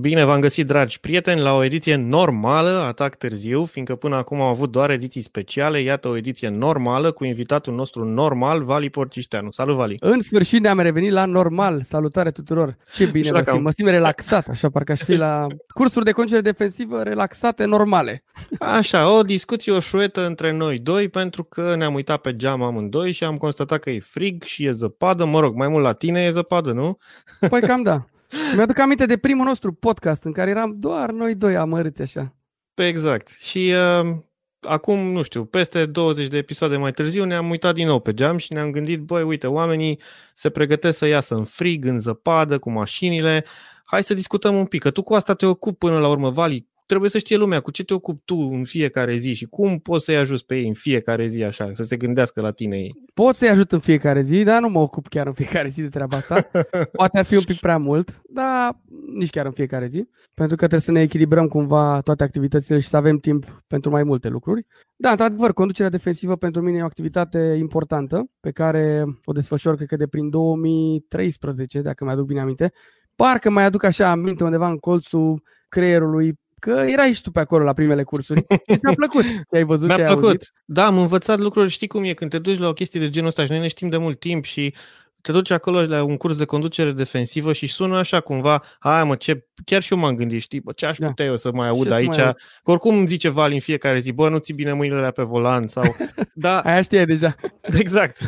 Bine v-am găsit, dragi prieteni, la o ediție normală, atac târziu, fiindcă până acum am avut doar ediții speciale. Iată o ediție normală cu invitatul nostru normal, Vali Porcișteanu. Salut, Vali! În sfârșit ne-am revenit la normal. Salutare tuturor! Ce bine mă simt, mă simt relaxat, așa parcă aș fi la cursuri de conducere defensivă relaxate, normale. Așa, o discuție o șuetă între noi doi, pentru că ne-am uitat pe geam amândoi și am constatat că e frig și e zăpadă. Mă rog, mai mult la tine e zăpadă, nu? Păi cam da. Mi-aduc aminte de primul nostru podcast în care eram doar noi doi amărâți așa. Exact. Și uh, acum, nu știu, peste 20 de episoade mai târziu ne-am uitat din nou pe geam și ne-am gândit, băi, uite, oamenii se pregătesc să iasă în frig, în zăpadă, cu mașinile. Hai să discutăm un pic, că tu cu asta te ocupi până la urmă, Vali trebuie să știe lumea cu ce te ocupi tu în fiecare zi și cum poți să-i ajuți pe ei în fiecare zi așa, să se gândească la tine ei. Pot să-i ajut în fiecare zi, dar nu mă ocup chiar în fiecare zi de treaba asta. Poate ar fi un pic prea mult, dar nici chiar în fiecare zi, pentru că trebuie să ne echilibrăm cumva toate activitățile și să avem timp pentru mai multe lucruri. Da, într-adevăr, conducerea defensivă pentru mine e o activitate importantă pe care o desfășor, cred că de prin 2013, dacă mi-aduc bine aminte. Parcă mai aduc așa aminte undeva în colțul creierului că erai și tu pe acolo la primele cursuri. Și ți-a plăcut ce ai văzut, Mi-a ce plăcut. ai auzit. Da, am învățat lucruri, știi cum e, când te duci la o chestie de genul ăsta și noi ne știm de mult timp și te duci acolo la un curs de conducere defensivă și sună așa cumva, hai mă, ce, chiar și eu m-am gândit, știi, bă, ce aș Da. putea eu să mai Ce aud să mai aici, aud? că oricum îmi zice Vali în fiecare zi, bă, nu ții bine mâinile alea pe volan sau, da, Aia știai deja. Exact.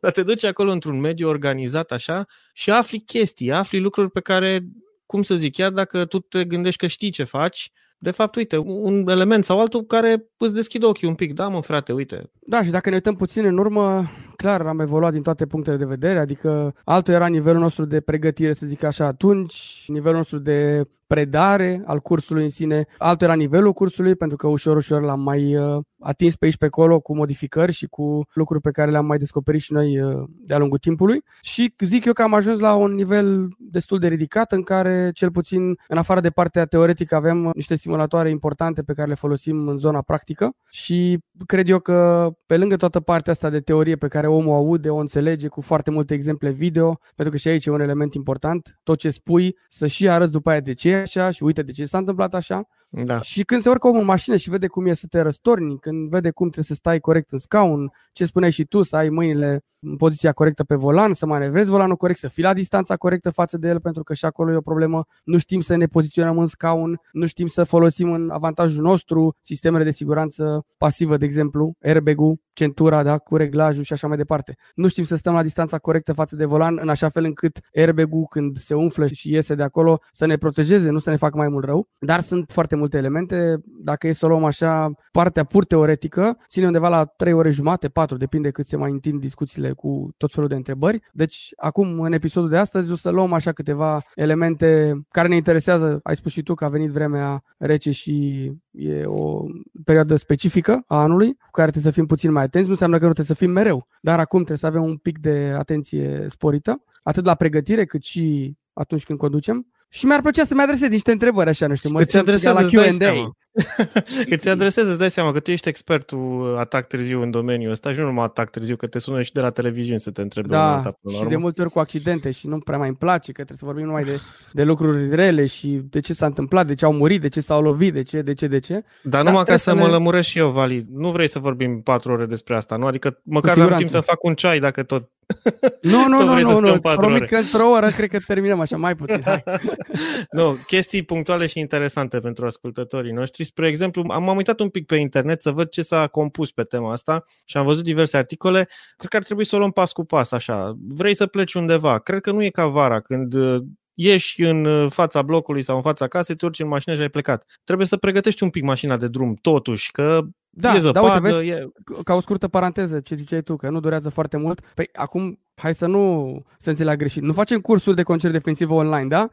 Dar te duci acolo într-un mediu organizat așa și afli chestii, afli lucruri pe care, cum să zic, chiar dacă tu te gândești că știi ce faci, de fapt, uite, un element sau altul care îți deschide ochii un pic. Da, mă, frate, uite. Da, și dacă ne uităm puțin în urmă, clar am evoluat din toate punctele de vedere, adică altul era nivelul nostru de pregătire, să zic așa, atunci, nivelul nostru de predare al cursului în sine, altul era nivelul cursului, pentru că ușor, ușor l-am mai uh, atins pe aici, pe acolo, cu modificări și cu lucruri pe care le-am mai descoperit și noi uh, de-a lungul timpului. Și zic eu că am ajuns la un nivel destul de ridicat, în care, cel puțin, în afară de partea teoretică, avem niște simulatoare importante pe care le folosim în zona practică și cred eu că, pe lângă toată partea asta de teorie pe care omul o aude, o înțelege cu foarte multe exemple video, pentru că și aici e un element important, tot ce spui, să și arăți după aia de ce e așa și uite de ce s-a întâmplat așa. Da. Și când se urcă omul în mașină și vede cum e să te răstorni, când vede cum trebuie să stai corect în scaun, ce spuneai și tu, să ai mâinile în poziția corectă pe volan, să manevrezi volanul corect, să fii la distanța corectă față de el, pentru că și acolo e o problemă. Nu știm să ne poziționăm în scaun, nu știm să folosim în avantajul nostru sistemele de siguranță pasivă, de exemplu, airbag-ul, centura, da, cu reglajul și așa mai departe. Nu știm să stăm la distanța corectă față de volan, în așa fel încât airbag-ul, când se umflă și iese de acolo, să ne protejeze, nu să ne facă mai mult rău. Dar sunt foarte multe elemente. Dacă e să o luăm așa, partea pur teoretică ține undeva la 3 ore jumate, 4, depinde cât se mai întind discuțiile cu tot felul de întrebări. Deci, acum, în episodul de astăzi, o să luăm așa câteva elemente care ne interesează. Ai spus și tu că a venit vremea rece și e o perioadă specifică a anului cu care trebuie să fim puțin mai atenți. Nu înseamnă că nu trebuie să fim mereu, dar acum trebuie să avem un pic de atenție sporită, atât la pregătire cât și atunci când conducem. Și mi-ar plăcea să-mi adresezi niște întrebări așa, nu știu, mă Îți simt adresez, la îți dai Q&A. seama. Că ți adresez, îți dai seama că tu ești expertul atac târziu în domeniul ăsta și nu numai atac târziu, că te sună și de la televiziune să te întrebe una Da, alta până la și urmă. de multe ori cu accidente și nu prea mai îmi place că trebuie să vorbim numai de, de lucruri rele și de ce s-a întâmplat, de ce au murit, de ce s-au lovit, de ce, de ce, de ce. Dar Da, numai ca trebuie să să mă ne- lămuresc și eu, Vali, nu vrei să vorbim patru ore despre asta, nu? Adică măcar am siguranță. timp să fac un ceai dacă tot... Nu, nu, Tot nu, vrei să nu, stăm nu, patru promit ore. că într-o oră cred că terminăm așa, mai puțin, hai. nu, chestii punctuale și interesante pentru ascultătorii noștri. Spre exemplu, am m-am uitat un pic pe internet să văd ce s-a compus pe tema asta și am văzut diverse articole. Cred că ar trebui să o luăm pas cu pas, așa. Vrei să pleci undeva. Cred că nu e ca vara, când uh, ieși în uh, fața blocului sau în fața casei, te urci în mașină și ai plecat. Trebuie să pregătești un pic mașina de drum, totuși, că Da, e da, zăpadă, uite, vezi, e... ca o scurtă paranteză, ce ziceai tu, că nu durează foarte mult. Păi acum, hai să nu se înțeleagă greșit. Nu facem cursuri de concert defensivă online, da?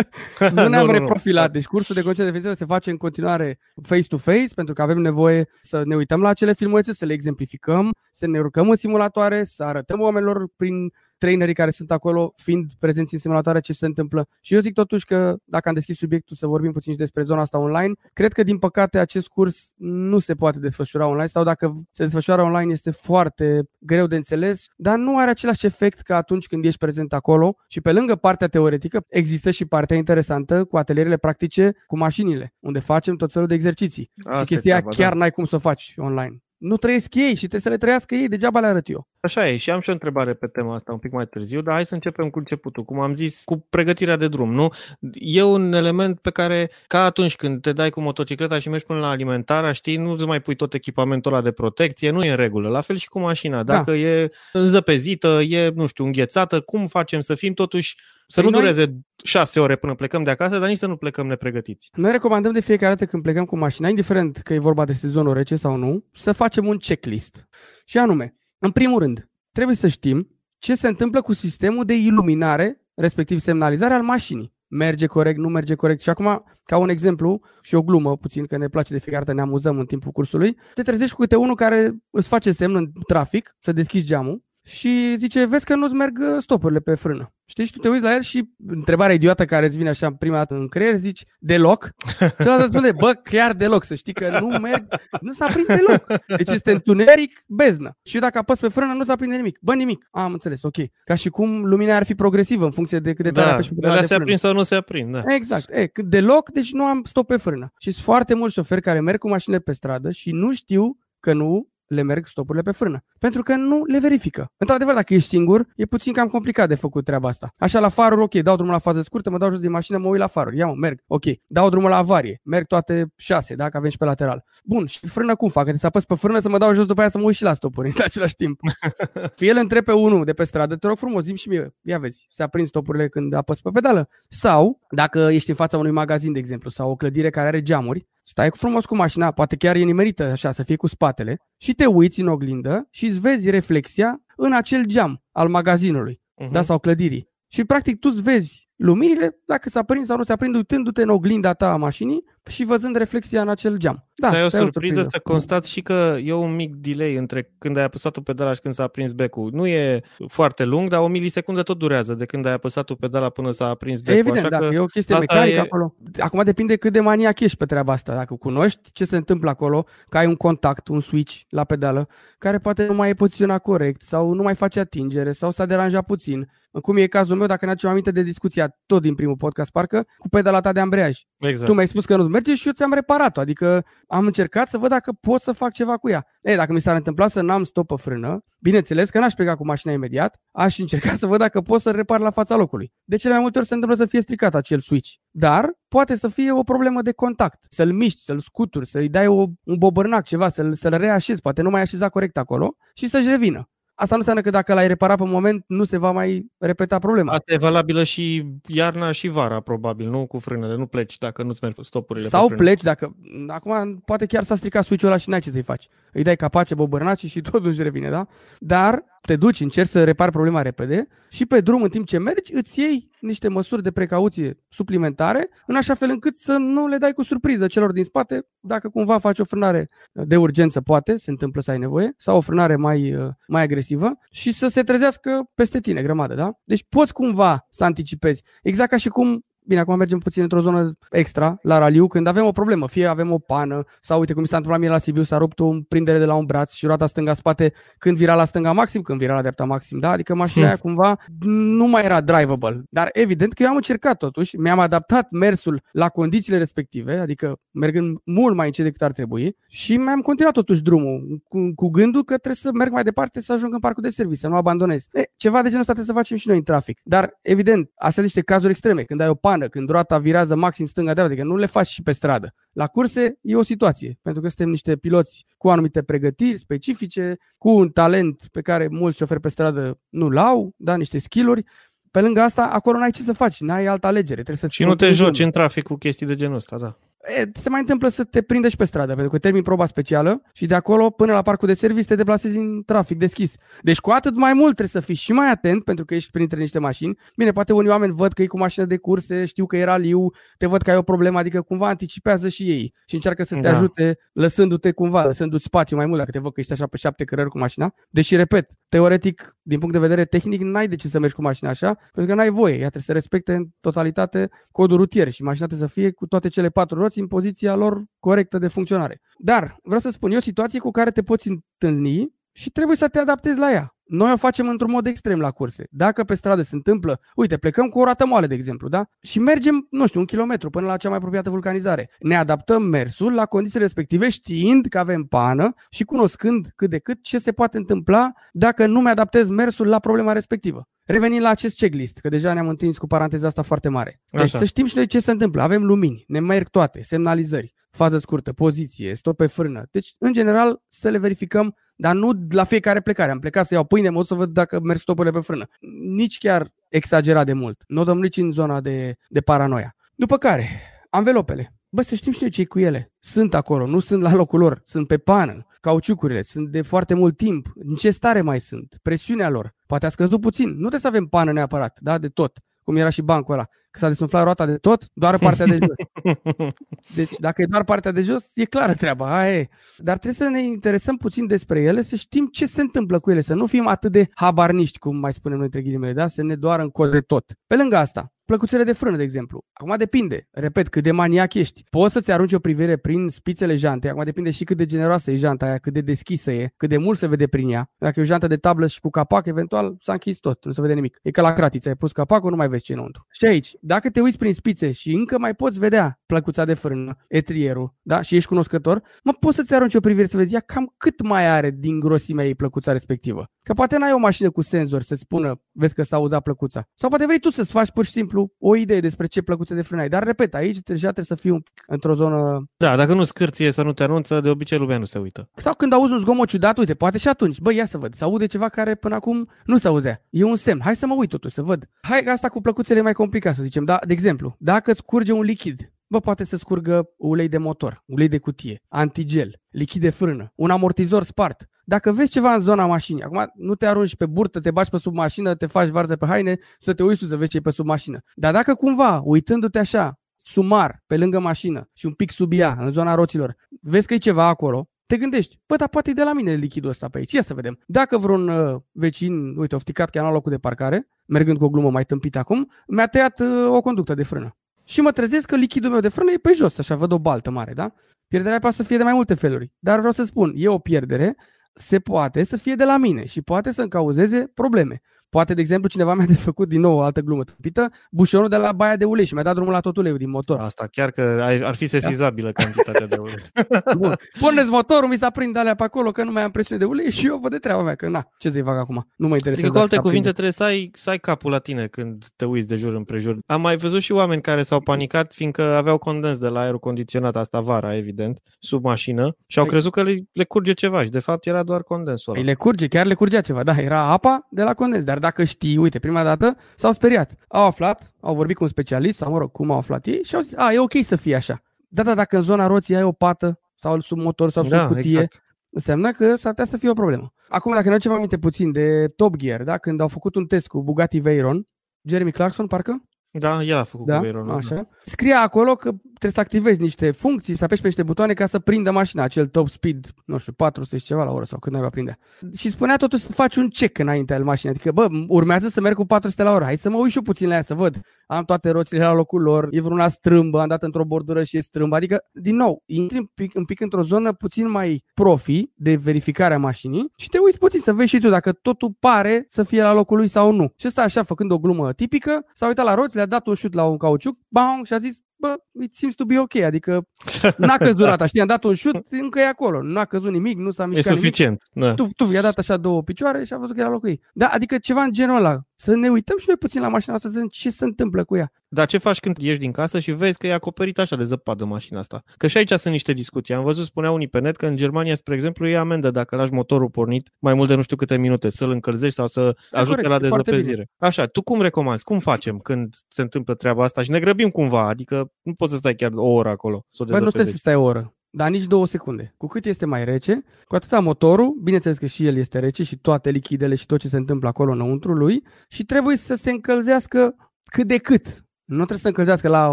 nu ne-am reprofilat. Deci cursul de concert defensivă se face în continuare face-to-face, pentru că avem nevoie să ne uităm la acele filmulețe, să le exemplificăm, să ne urcăm în simulatoare, să arătăm oamenilor prin trainerii care sunt acolo, fiind prezenți în simulatoare, ce se întâmplă. Și eu zic totuși că, dacă am deschis subiectul să vorbim puțin și despre zona asta online, cred că, din păcate, acest curs nu se poate desfășura online sau dacă se desfășoară online este foarte greu de înțeles, dar nu are același efect ca atunci când ești prezent acolo și pe lângă partea teoretică există și partea interesantă cu atelierele practice cu mașinile, unde facem tot felul de exerciții. Asta și chestia treaba, chiar da. n-ai cum să o faci online nu trăiesc ei și trebuie să le trăiască ei, degeaba le arăt eu. Așa e, și am și o întrebare pe tema asta un pic mai târziu, dar hai să începem cu începutul, cum am zis, cu pregătirea de drum, nu? E un element pe care, ca atunci când te dai cu motocicleta și mergi până la alimentarea, știi, nu îți mai pui tot echipamentul ăla de protecție, nu e în regulă. La fel și cu mașina, da. dacă da. e înzăpezită, e, nu știu, înghețată, cum facem să fim totuși să păi nu noi... dureze șase ore până plecăm de acasă, dar nici să nu plecăm nepregătiți. Noi recomandăm de fiecare dată când plecăm cu mașina, indiferent că e vorba de sezonul rece sau nu, să facem un checklist. Și anume, în primul rând, trebuie să știm ce se întâmplă cu sistemul de iluminare, respectiv semnalizare al mașinii. Merge corect, nu merge corect. Și acum, ca un exemplu și o glumă puțin, că ne place de fiecare dată, ne amuzăm în timpul cursului, te trezești cu câte unul care îți face semn în trafic să deschizi geamul și zice, vezi că nu-ți merg uh, stopurile pe frână. Știi, și tu te uiți la el și întrebarea idiotă care îți vine așa prima dată în creier, zici, deloc? Celălalt spune, bă, chiar deloc, să știi că nu merg, nu s-a prins deloc. Deci este întuneric, beznă. Și eu dacă apăs pe frână, nu s-a prinde nimic. Bă, nimic. Am înțeles, ok. Ca și cum lumina ar fi progresivă în funcție de cât de tare da, apeși pe de se aprind sau nu se aprind, da. Exact. E, cât deloc, deci nu am stop pe frână. Și sunt foarte mulți șoferi care merg cu mașinile pe stradă și nu știu că nu le merg stopurile pe frână. Pentru că nu le verifică. Într-adevăr, dacă ești singur, e puțin cam complicat de făcut treaba asta. Așa la faruri, ok, dau drumul la fază scurtă, mă dau jos din mașină, mă uit la faruri. Ia mă, merg. Ok, dau drumul la avarie. Merg toate șase, dacă avem și pe lateral. Bun, și frână cum fac? Că să apăs pe frână să mă dau jos după aia să mă uit și la stopuri în același timp. Fie el întreb pe unul de pe stradă, te rog frumos, zim și mie, ia vezi, se aprind stopurile când apăs pe pedală. Sau, dacă ești în fața unui magazin, de exemplu, sau o clădire care are geamuri, stai frumos cu mașina, poate chiar e nimerită așa, să fie cu spatele, și te uiți în oglindă și îți vezi reflexia în acel geam al magazinului uh-huh. da, sau clădirii. Și practic tu îți vezi luminile, dacă se aprind sau nu se aprind, uitându-te în oglinda ta a mașinii și văzând reflexia în acel geam. Da, să ai o surpriză, surpriză să constați și că e un mic delay între când ai apăsat-o pedala și când s-a aprins becul. Nu e foarte lung, dar o milisecundă tot durează de când ai apăsat-o pedala până s-a aprins becul. Evident, Așa da, că e o chestie mecanică e... acolo. Acum depinde cât de maniac ești pe treaba asta. Dacă cunoști ce se întâmplă acolo, că ai un contact, un switch la pedală, care poate nu mai e poziționat corect sau nu mai face atingere sau s-a deranjat puțin. Cum e cazul meu, dacă ne aducem aminte de discuția tot din primul podcast, parcă, cu pedala ta de ambreiaj. Exact. Tu mi-ai spus că nu merge și eu ți-am reparat-o. Adică am încercat să văd dacă pot să fac ceva cu ea. Ei, dacă mi s-ar întâmpla să n-am stop pe frână, bineînțeles că n-aș pleca cu mașina imediat, aș încerca să văd dacă pot să repar la fața locului. De cele mai multe ori se întâmplă să fie stricat acel switch. Dar poate să fie o problemă de contact. Să-l miști, să-l scuturi, să-i dai o, un bobărnac, ceva, să-l, să-l reașezi, poate nu mai așeza corect acolo și să-și revină. Asta nu înseamnă că dacă l-ai reparat pe moment, nu se va mai repeta problema. Asta e valabilă și iarna și vara, probabil, nu cu frânele. Nu pleci dacă nu-ți mergi stopurile Sau pe pleci dacă... Acum poate chiar s-a stricat switch-ul ăla și n-ai ce să-i faci. Îi dai capace, bobărnaci și tot își revine, da? Dar te duci, încerci să repari problema repede și pe drum, în timp ce mergi, îți iei niște măsuri de precauție suplimentare, în așa fel încât să nu le dai cu surpriză celor din spate, dacă cumva faci o frânare de urgență, poate, se întâmplă să ai nevoie, sau o frânare mai, mai agresivă și să se trezească peste tine grămadă, da? Deci poți cumva să anticipezi. Exact ca și cum Bine, acum mergem puțin într-o zonă extra, la raliu, când avem o problemă, fie avem o pană, sau uite cum mi s-a întâmplat mie la Sibiu, s-a rupt o prindere de la un braț și roata stânga-spate când vira la stânga maxim, când vira la dreapta maxim, da? Adică mașina aia cumva nu mai era drivable. Dar evident că eu am încercat totuși, mi-am adaptat mersul la condițiile respective, adică mergând mult mai încet decât ar trebui și mi-am continuat totuși drumul cu, cu gândul că trebuie să merg mai departe să ajung în parcul de serviciu, să nu abandonez. E, ceva de genul ăsta trebuie să facem și noi în trafic. Dar evident, astea niște cazuri extreme, când ai o pană pană, când roata virează maxim stânga-dreapta, adică nu le faci și pe stradă. La curse e o situație, pentru că suntem niște piloți cu anumite pregătiri specifice, cu un talent pe care mulți șoferi pe stradă nu-l au, da, niște skill-uri. Pe lângă asta, acolo n-ai ce să faci, n-ai altă alegere. Trebuie să și nu te joci în trafic cu chestii de genul ăsta, da. E, se mai întâmplă să te prindă și pe stradă, pentru că termin proba specială și de acolo până la parcul de serviciu te deplasezi în trafic deschis. Deci cu atât mai mult trebuie să fii și mai atent pentru că ești printre niște mașini. Bine, poate unii oameni văd că e cu mașină de curse, știu că era liu, te văd că ai o problemă, adică cumva anticipează și ei și încearcă să te da. ajute lăsându-te cumva, lăsându-ți spațiu mai mult dacă te văd că ești așa pe șapte cărări cu mașina. Deși, repet, teoretic, din punct de vedere tehnic, n-ai de ce să mergi cu mașina așa, pentru că n-ai voie. Ea trebuie să respecte în totalitate codul rutier și mașina trebuie să fie cu toate cele patru roți în poziția lor corectă de funcționare. Dar vreau să spun, e o situație cu care te poți întâlni și trebuie să te adaptezi la ea. Noi o facem într-un mod extrem la curse. Dacă pe stradă se întâmplă, uite, plecăm cu o rată moale, de exemplu, da? Și mergem, nu știu, un kilometru până la cea mai apropiată vulcanizare. Ne adaptăm mersul la condițiile respective, știind că avem pană și cunoscând cât de cât ce se poate întâmpla dacă nu mi-adaptez mersul la problema respectivă. Revenind la acest checklist, că deja ne-am întins cu paranteza asta foarte mare. Deci Așa. să știm și noi ce se întâmplă. Avem lumini, ne merg toate, semnalizări, fază scurtă, poziție, stop pe frână. Deci, în general, să le verificăm dar nu la fiecare plecare. Am plecat să iau pâine, mă să văd dacă merg stopurile pe frână. Nici chiar exagerat de mult. Nu o dăm nici în zona de, de paranoia. După care, anvelopele. Bă, să știm și noi ce cu ele. Sunt acolo, nu sunt la locul lor, sunt pe pană, cauciucurile, sunt de foarte mult timp. În ce stare mai sunt? Presiunea lor. Poate a scăzut puțin. Nu trebuie să avem pană neapărat, da, de tot cum era și bancul ăla, că s-a desumflat roata de tot, doar partea de jos. Deci dacă e doar partea de jos, e clară treaba, aia e. Dar trebuie să ne interesăm puțin despre ele, să știm ce se întâmplă cu ele, să nu fim atât de habarniști, cum mai spunem noi între ghilimele, da? să ne doară în cod de tot. Pe lângă asta, plăcuțele de frână, de exemplu. Acum depinde, repet, cât de maniac ești. Poți să-ți arunci o privire prin spițele jante, acum depinde și cât de generoasă e janta aia, cât de deschisă e, cât de mult se vede prin ea. Dacă e o jantă de tablă și cu capac, eventual s-a închis tot, nu se vede nimic. E ca la cratiță, ai pus capacul, nu mai vezi ce înăuntru. Și aici, dacă te uiți prin spițe și încă mai poți vedea plăcuța de frână, etrierul, da? și ești cunoscător, mă poți să-ți arunci o privire să vezi ea cam cât mai are din grosimea ei plăcuța respectivă. Că poate n-ai o mașină cu senzor să spună, vezi că s-a uzat plăcuța. Sau poate vrei tu să-ți faci pur și simplu o idee despre ce plăcuțe de frână ai. Dar, repet, aici deja trebuie să fii un, într-o zonă... Da, dacă nu scârție să nu te anunță, de obicei lumea nu se uită. Sau când auzi un zgomot ciudat, uite, poate și atunci, băi, ia să văd, să aude ceva care până acum nu se auzea. E un semn, hai să mă uit totuși, să văd. Hai, asta cu plăcuțele e mai complicat, să zicem. Da, de exemplu, dacă îți curge un lichid, bă, poate să scurgă ulei de motor, ulei de cutie, antigel, lichid de frână, un amortizor spart. Dacă vezi ceva în zona mașinii, acum nu te arunci pe burtă, te bași pe sub mașină, te faci varză pe haine, să te uiți tu să vezi ce e pe sub mașină. Dar dacă cumva, uitându-te așa, sumar, pe lângă mașină și un pic sub ea, în zona roților, vezi că e ceva acolo, te gândești, bă, dar poate e de la mine lichidul ăsta pe aici, ia să vedem. Dacă vreun uh, vecin, uite, ofticat că la locul de parcare, mergând cu o glumă mai tâmpită acum, mi-a tăiat uh, o conductă de frână. Și mă trezesc că lichidul meu de frână e pe jos, așa, văd o baltă mare, da? Pierderea poate să fie de mai multe feluri. Dar vreau să spun, e o pierdere, se poate să fie de la mine și poate să-mi cauzeze probleme. Poate, de exemplu, cineva mi-a desfăcut din nou o altă glumă tâmpită, bușonul de la baia de ulei și mi-a dat drumul la tot uleiul din motor. Asta chiar că ar fi sesizabilă da? cantitatea de ulei. Bun. Puneți motorul, mi s-a prind alea pe acolo că nu mai am presiune de ulei și eu văd de treaba mea, că na, ce să-i fac acum? Nu mă interesează. Adică, cu alte cuvinte, prinde. trebuie să ai, să ai capul la tine când te uiți de jur împrejur. Am mai văzut și oameni care s-au panicat fiindcă aveau condens de la aerul condiționat, asta vara, evident, sub mașină și au Ei. Păi- crezut că le, le curge ceva și de fapt era doar condensul ăla. Ei, le curge, chiar le curgea ceva, da, era apa de la condens, dar dacă știi, uite, prima dată, s-au speriat. Au aflat, au vorbit cu un specialist, sau mă rog, cum au aflat ei, și au zis, a, e ok să fie așa. Da, da, dacă în zona roții ai o pată, sau sub motor, sau sub da, cutie, exact. înseamnă că s-ar putea să fie o problemă. Acum, dacă ne aducem aminte puțin de Top Gear, da, când au făcut un test cu Bugatti Veyron, Jeremy Clarkson, parcă? Da, el a făcut da? cu Veyron. Așa. Da. Scria acolo că trebuie să activezi niște funcții, să apeși pe niște butoane ca să prindă mașina, acel top speed, nu știu, 400 și ceva la oră sau când ai va prinde. Și spunea totuși să faci un check înainte al mașinii, adică bă, urmează să merg cu 400 la oră, hai să mă uit și eu puțin la ea să văd. Am toate roțile la locul lor, e vreuna strâmbă, am dat într-o bordură și e strâmbă, adică din nou, intri un pic, un pic într-o zonă puțin mai profi de verificare a mașinii și te uiți puțin să vezi și tu dacă totul pare să fie la locul lui sau nu. Și ăsta așa, făcând o glumă tipică, s-a uitat la roți, le-a dat un șut la un cauciuc, bang, și a zis, bă, it seems to be ok, adică n-a căzut rata, știi, am dat un șut, încă e acolo, n-a căzut nimic, nu s-a mișcat E suficient, nimic. Da. Tu, tu i-a dat așa două picioare și a văzut că era locul ei. Da, adică ceva în genul ăla, să ne uităm și noi puțin la mașina asta să vedem ce se întâmplă cu ea. Dar ce faci când ieși din casă și vezi că e acoperită așa de zăpadă mașina asta? Că și aici sunt niște discuții. Am văzut, spunea unii pe net, că în Germania, spre exemplu, e amendă dacă lași motorul pornit mai mult de nu știu câte minute, să-l încălzești sau să E ajute corect, la e foarte dezlăpezire. Așa, tu cum recomanzi? Cum facem când se întâmplă treaba asta și ne grăbim cumva? Adică nu poți să stai chiar o oră acolo să o Bă, nu trebuie să dezlăpezești. stai o oră, dar nici două secunde. Cu cât este mai rece, cu atâta motorul, bineînțeles că și el este rece și toate lichidele și tot ce se întâmplă acolo înăuntru lui și trebuie să se încălzească cât de cât. Nu trebuie să încălzească la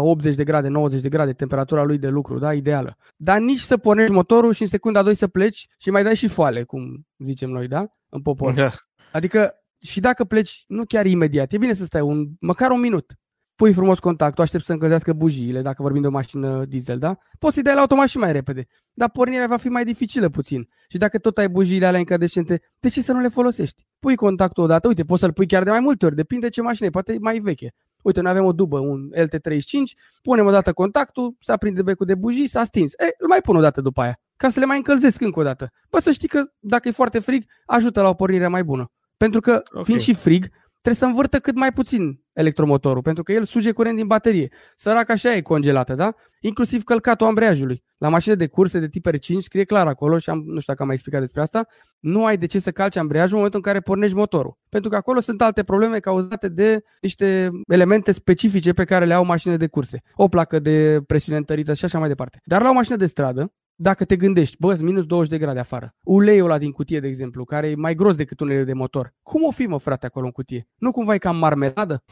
80 de grade, 90 de grade, temperatura lui de lucru, da, ideală. Dar nici să pornești motorul și în secunda 2 să pleci și mai dai și foale, cum zicem noi, da, în popor. Da. Adică și dacă pleci, nu chiar imediat, e bine să stai un, măcar un minut. Pui frumos contactul, aștept să încălzească bujiile, dacă vorbim de o mașină diesel, da? Poți să-i dai la automat și mai repede, dar pornirea va fi mai dificilă puțin. Și dacă tot ai bujiile alea incandescente, de ce să nu le folosești? Pui contactul odată, uite, poți să-l pui chiar de mai multe ori, depinde ce mașină e, poate e mai veche. Uite, noi avem o dubă, un LT35, punem odată contactul, se aprinde becul de bujii, s-a stins. E, îl mai pun o dată după aia, ca să le mai încălzesc încă o dată. Bă, să știi că dacă e foarte frig, ajută la o pornire mai bună. Pentru că, Ok. fiind și frig, trebuie să învârtă cât mai puțin electromotorul, pentru că el suge curent din baterie. Săraca așa e congelată, da? Inclusiv călcatul ambreiajului. La mașinile de curse de tip R5 scrie clar acolo și am, nu știu dacă am mai explicat despre asta, nu ai de ce să calci ambreiajul în momentul în care pornești motorul. Pentru că acolo sunt alte probleme cauzate de niște elemente specifice pe care le au mașinile de curse. O placă de presiune întărită și așa mai departe. Dar la o mașină de stradă, dacă te gândești, bă, sunt minus 20 de grade afară. Uleiul ăla din cutie, de exemplu, care e mai gros decât un ulei de motor. Cum o fi, mă, frate, acolo în cutie? Nu cumva e cam marmeladă?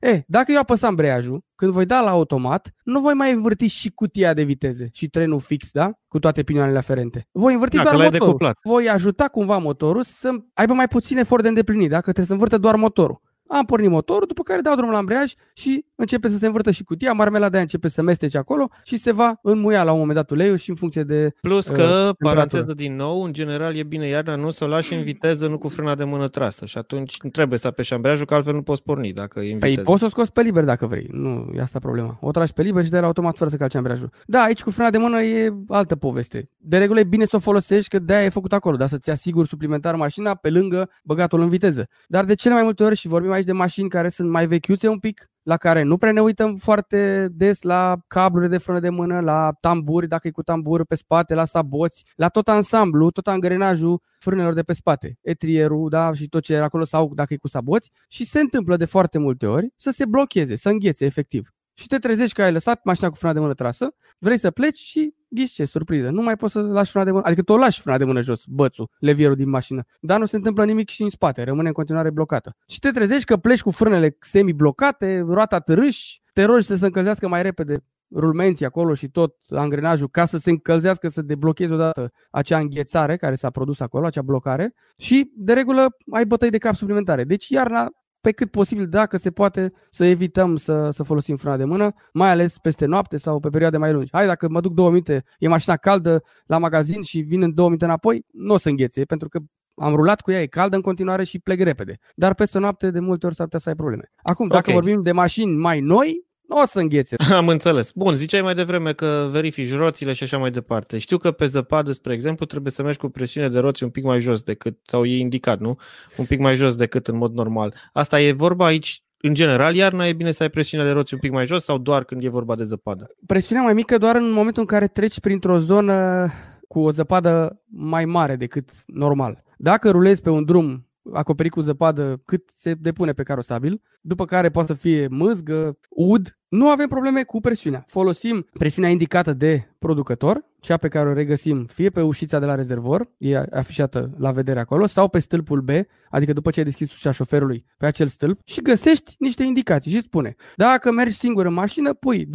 E, dacă eu apăs ambreiajul, când voi da la automat, nu voi mai învârti și cutia de viteze și trenul fix, da? Cu toate pinioanele aferente. Voi învârti Da, doar că l-ai motorul. decuplat. Voi ajuta cumva motorul să aibă mai puțin efort de îndeplinit, dacă trebuie să învârtă doar motorul. Am pornit motorul, după care dau drumul la ambreiaj și începe să se învârtă și cutia, marmelada aia începe să mestece acolo și se va înmuia la un moment dat uleiul și în funcție de Plus Uh, că, temperatură. paranteză din nou, în general e bine iarna nu să o lași în viteză, nu cu frâna de mână trasă și atunci nu trebuie să apeși ambreiajul, că altfel nu poți porni dacă e în Păi viteză. poți să o scoți pe liber dacă vrei. Nu, e asta problema. O tragi pe liber și dai la automat fără să calci ambreiajul. Da, aici cu frâna de mână e altă poveste. De regulă e bine să o folosești, că de-aia e făcut acolo, dar să-ți asiguri suplimentar mașina pe lângă băgatul în viteză. Dar de cele mai multe ori, și vorbim aici de mașini care sunt mai vechiuțe un pic, la care nu prea ne uităm foarte des la cablurile de frână de mână, la tamburi, dacă e cu tambur pe spate, la saboți, la tot ansamblu, tot angrenajul frânelor de pe spate, etrierul, da, și tot ce era acolo sau dacă e cu saboți și se întâmplă de foarte multe ori să se blocheze, să înghețe efectiv. Și te trezești că ai lăsat mașina cu frâna de mână trasă, vrei să pleci și ghiși ce, surpriză. Nu mai poți să lași frâna de mână, adică tu o lași frâna de mână jos, bățul, levierul din mașină, dar nu se întâmplă nimic și în spate, rămâne în continuare blocată. Și te trezești că pleci cu frânele semi-blocate, roata târâși, te rogi să se încălzească mai repede rulmenții acolo și tot angrenajul ca să se încălzească, să deblochezi odată acea înghețare care s-a produs acolo, acea blocare și de regulă ai bătăi de cap suplimentare. Deci iarna pe cât posibil, dacă se poate, să evităm să, să folosim frâna de mână, mai ales peste noapte sau pe perioade mai lungi. Hai, dacă mă duc două minute, e mașina caldă la magazin și vin în două minute înapoi, nu o să înghețe, pentru că am rulat cu ea, e caldă în continuare și plec repede. Dar peste noapte, de multe ori, s-ar putea să ai probleme. Acum, dacă Ok. vorbim de mașini mai noi, nu o să înghețe. Am înțeles. Bun, ziceai mai devreme că verifici roțile și așa mai departe. Știu că pe zăpadă, spre exemplu, trebuie să mergi cu presiune de roți un pic mai jos decât, sau e indicat, nu? Un pic mai jos decât în mod normal. Asta e vorba aici, în general, iarna e bine să ai presiunea de roți un pic mai jos sau doar când e vorba de zăpadă? Presiunea mai mică doar în momentul în care treci printr-o zonă cu o zăpadă mai mare decât normal. Dacă rulezi pe un drum acoperit cu zăpadă cât se depune pe carosabil, după care poate să fie mâzgă, ud, nu avem probleme cu presiunea. Folosim presiunea indicată de producător, cea pe care o regăsim fie pe ușița de la rezervor, e afișată la vedere acolo, sau pe stâlpul B, adică după ce ai deschis ușa șoferului pe acel stâlp și găsești niște indicații și spune dacă mergi singur în mașină, pui 2-4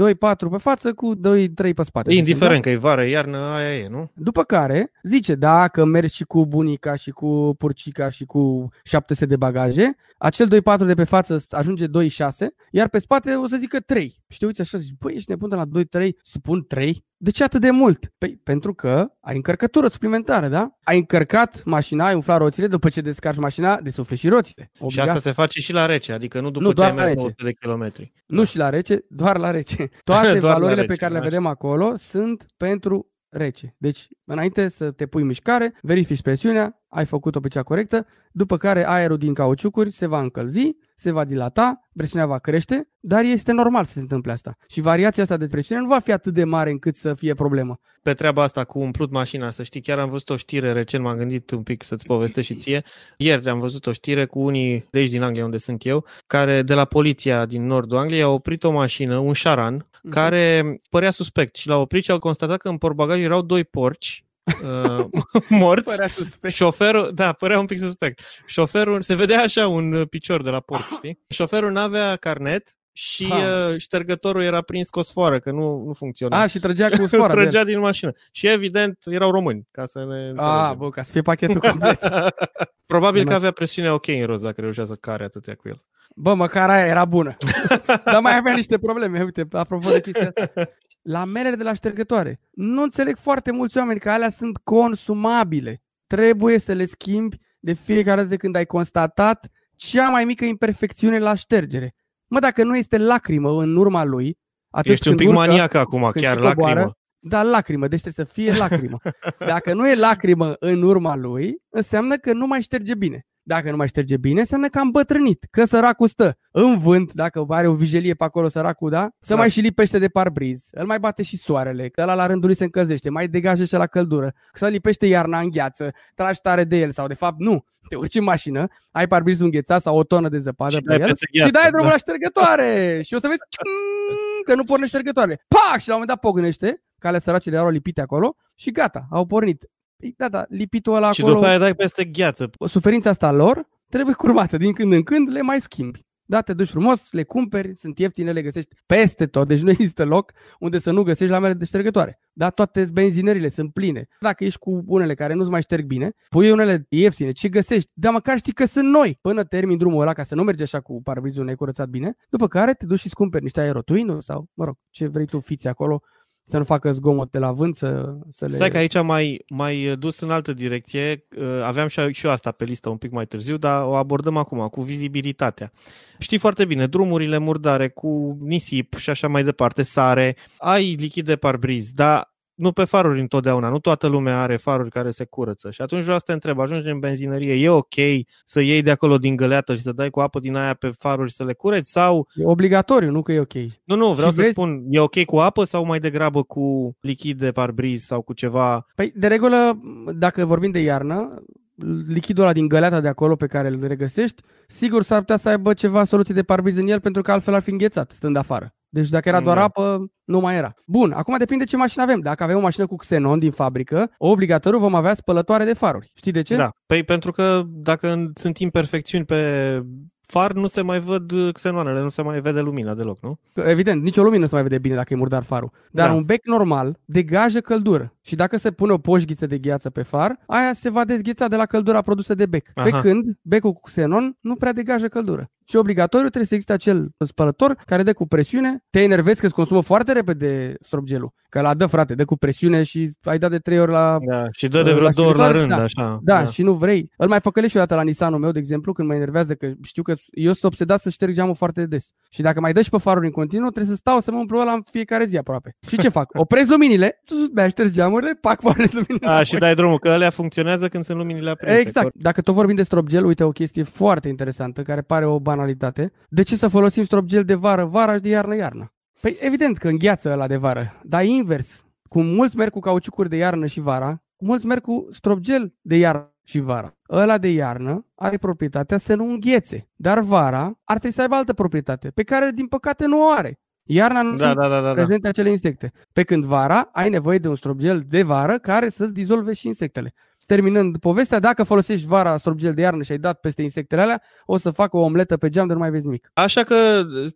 pe față cu 2-3 pe spate. E Deci, indiferent că e vară, iarnă, aia e, nu? după care zice, dacă mergi și cu bunica și cu purcica și cu 700 de bagaje, acel 2,4 de pe față ajunge 2,6, iar pe spate o să zică 3. Și te uiți așa și zici, băi, ești nebun de la 2-3, spun 3? De ce atât de mult? Păi, pentru că ai încărcătură suplimentară, da? Ai încărcat mașina, ai umflat roțile, după ce descarci mașina, desufli și roțile. Și Obligat. asta se face și la rece, adică nu după Nu, ce ai doar la mers rece. 900 de kilometri. Nu și la rece, doar la rece. Toate Doar la valorile rece, pe care le așa. vedem acolo sunt pentru rece. Deci, înainte să te pui în mișcare, verifici presiunea, ai făcut-o pe cea corectă, după care aerul din cauciucuri se va încălzi, se va dilata, presiunea va crește, dar este normal să se întâmple asta. Și variația asta de presiune nu va fi atât de mare încât să fie problemă. Pe treaba asta cu umplut mașina, să știi, chiar am văzut o știre recent, m-am gândit un pic să-ți povestesc și ție. Ieri am văzut o știre cu unii de aici din Anglia, unde sunt eu, care de la poliția din nordul Angliei au oprit o mașină, un șaran, uh-huh. care părea suspect și l-au oprit și au constatat că în portbagaj erau doi porci uh, morți. Părea suspect. Șoferul, da, părea un pic suspect. Șoferul, se vedea așa un uh, picior de la porc, știi? Șoferul n-avea carnet și uh, ștergătorul era prins cu o sfoară, că nu, nu funcționa. A, și trăgea cu sfoara. Trăgea din mașină. Și evident erau români, ca să ne înțelegem. A, bă, ca să fie pachetul complet. Probabil că avea presiune ok în rost dacă reușea să care atâtea cu el. Bă, măcar aia era bună. Dar mai avea niște probleme, uite, apropo de chestia asta. La merele de la ștergătoare. Nu înțeleg foarte mulți oameni că alea sunt consumabile. Trebuie să le schimbi de fiecare dată când ai constatat cea mai mică imperfecțiune la ștergere. Mă, dacă nu este lacrimă în urma lui, atât Ești un pic urcă, maniac acum, chiar coboară, lacrimă. Da, lacrimă, deci trebuie să fie lacrimă. Dacă nu e lacrimă în urma lui, înseamnă că nu mai șterge bine. Dacă nu mai șterge bine, înseamnă că am bătrânit, că săracul stă în vânt, dacă are o vijelie pe acolo săracul, da? Să da. mai și lipește de parbriz, îl mai bate și soarele, că ăla la rândul lui se încălzește, mai degajă și la căldură, să lipește iarna în gheață, tragi tare de el sau de fapt nu, te urci în mașină, ai parbrizul înghețat sau o tonă de zăpadă și pe el și dai drumul da. la ștergătoare și o să vezi că nu pornește ștergătoarele. Pac! Și la un moment dat pognește, cale săracele au lipite acolo și gata, au pornit. Păi, da, da, lipitul ăla și acolo... Și după aia dai peste gheață. Suferința asta lor trebuie curmată. Din când în când le mai schimbi. Da, te duci frumos, le cumperi, sunt ieftine, le găsești peste tot, deci nu există loc unde să nu găsești la mele de ștergătoare. Da, toate benzinările sunt pline. Dacă ești cu unele care nu-ți mai șterg bine, pui unele ieftine, ce găsești? Dar măcar știi că sunt noi până termin drumul ăla ca să nu mergi așa cu parbrizul necurățat bine, după care te duci și cumperi niște aerotuinuri sau, mă rog, ce vrei tu fiți acolo să nu facă zgomot de la vânt, să, să le... Stai că aici mai, mai dus în altă direcție, uh, aveam și, și eu asta pe listă un pic mai târziu, dar o abordăm acum, cu vizibilitatea. Știi foarte bine, drumurile murdare cu nisip și așa mai departe, sare, ai lichid de parbriz, dar nu pe faruri întotdeauna, nu toată lumea are faruri care se curăță. Și atunci vreau să te întreb, ajungi în benzinărie, e ok să iei de acolo din găleată și să dai cu apă din aia pe faruri să le cureți sau... E obligatoriu, nu că e ok. Nu, nu, vreau și să vezi... spun, e ok cu apă sau mai degrabă cu lichid de parbriz sau cu ceva... Păi, de regulă, dacă vorbim de iarnă, lichidul ăla din găleata de acolo pe care îl regăsești, sigur s-ar putea să aibă ceva soluție de parbriz în el pentru că altfel ar fi înghețat stând afară. Deci dacă era doar da. apă, nu mai era. Bun, acum depinde ce mașină avem. Dacă avem o mașină cu xenon din fabrică, obligatoriu vom avea spălătoare de faruri. Știi de ce? Da, păi pentru că dacă sunt imperfecțiuni pe far nu se mai văd xenoanele, nu se mai vede lumina deloc, nu? Evident, nicio lumină nu se mai vede bine dacă e murdar farul. Dar da. un bec normal degajă căldură. Și dacă se pune o poșghiță de gheață pe far, aia se va dezgheța de la căldura produsă de bec. Aha. Pe când becul cu xenon nu prea degajă căldură. Și obligatoriu trebuie să existe acel spălător care dă cu presiune. Te enervezi că îți consumă foarte repede stropgelul. Că la dă, frate, dă cu presiune și ai dat de trei ori la... Da, și dă de vreo două ori la rând, da. așa. Da, da, și nu vrei. Îl mai păcălești și o dată la Nissanul meu, de exemplu, când mă enervează, că știu că eu sunt obsedat să șterg geamul foarte des. Și dacă mai dă și pe faruri în continuu, trebuie să stau să mă umplu ăla în fiecare zi aproape. Și ce fac? Opresc luminile, mi ștergi geamurile, pac, pornesc luminile. A, și dai drumul, că alea funcționează când sunt luminile aprinse. Exact. Dacă tot vorbim de stropgel, uite o chestie foarte interesantă, care pare o banalitate. De ce să folosim stropgel de vară, vara și de iarnă, iarnă? Păi evident că îngheață la de vară, dar invers. Cum mulți merg cu cauciucuri de iarnă și vara, mulți merg cu stropgel de iarnă și vara. Ăla de iarnă are proprietatea să nu înghețe, dar vara ar trebui să aibă altă proprietate, pe care din păcate nu o are. Iarna nu da, sunt da, da, da, prezente da. acele insecte. Pe când vara ai nevoie de un stropgel de vară care să-ți dizolve și insectele terminând povestea, dacă folosești vara stropgel de iarnă și ai dat peste insectele alea, o să facă o omletă pe geam de nu mai vezi nimic. Așa că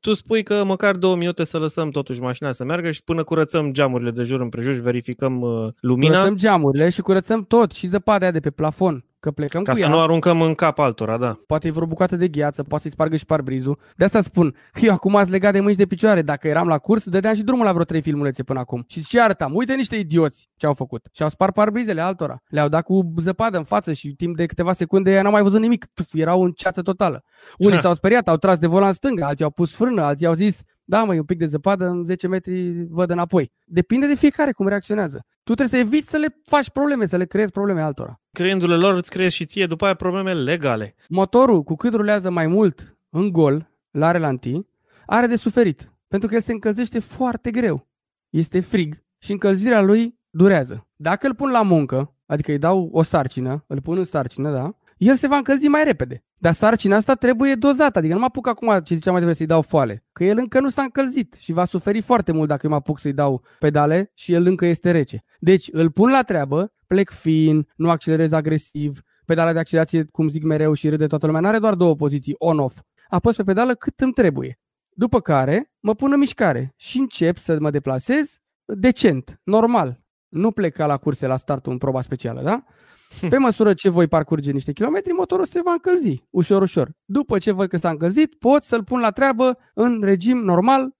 tu spui că măcar două minute să lăsăm totuși mașina să meargă și până curățăm geamurile de jur împrejur și verificăm uh, lumina. Curățăm geamurile și curățăm tot și zăpada aia de pe plafon că plecăm Ca cu să ea. nu aruncăm în cap altora, da. Poate e vreo bucată de gheață, poate să-i spargă și parbrizul. De asta spun, eu acum ați legat de mâini de picioare. Dacă eram la curs, dădeam și drumul la vreo trei filmulețe până acum. Și și arătam, uite niște idioți ce au făcut. Și au spart parbrizele altora. Le-au dat cu zăpadă în față și timp de câteva secunde n-au mai văzut nimic. Tuf, erau în ceață totală. Unii s-au speriat, au tras de volan stânga, alții au pus frână, alții au zis, Da, mă, e un pic de zăpadă, în 10 metri văd înapoi. Depinde de fiecare cum reacționează. Tu trebuie să eviți să le faci probleme, să le creezi probleme altora. Creându-le lor, îți creezi și ție după aia probleme legale. Motorul, cu cât rulează mai mult în gol, la relanti, are de suferit. Pentru că el se încălzește foarte greu. Este frig și încălzirea lui durează. Dacă îl pun la muncă, adică îi dau o sarcină, îl pun în sarcină, da, el se va încălzi mai repede. Dar sarcina asta trebuie dozată, adică nu mă apuc acum ce ziceam mai devreme să-i dau foale, că el încă nu s-a încălzit și va suferi foarte mult dacă eu mă apuc să-i dau pedale și el încă este rece. Deci îl pun la treabă, plec fin, nu accelerez agresiv, pedala de accelerație, cum zic mereu și râde toată lumea, are doar două poziții, on-off. Apăs pe pedală cât îmi trebuie. După care mă pun în mișcare și încep să mă deplasez decent, normal. Nu plec ca la curse la startul în proba specială, da? Pe măsură ce voi parcurge niște kilometri, motorul se va încălzi, ușor, ușor. După ce văd că s-a încălzit, pot să-l pun la treabă în regim normal,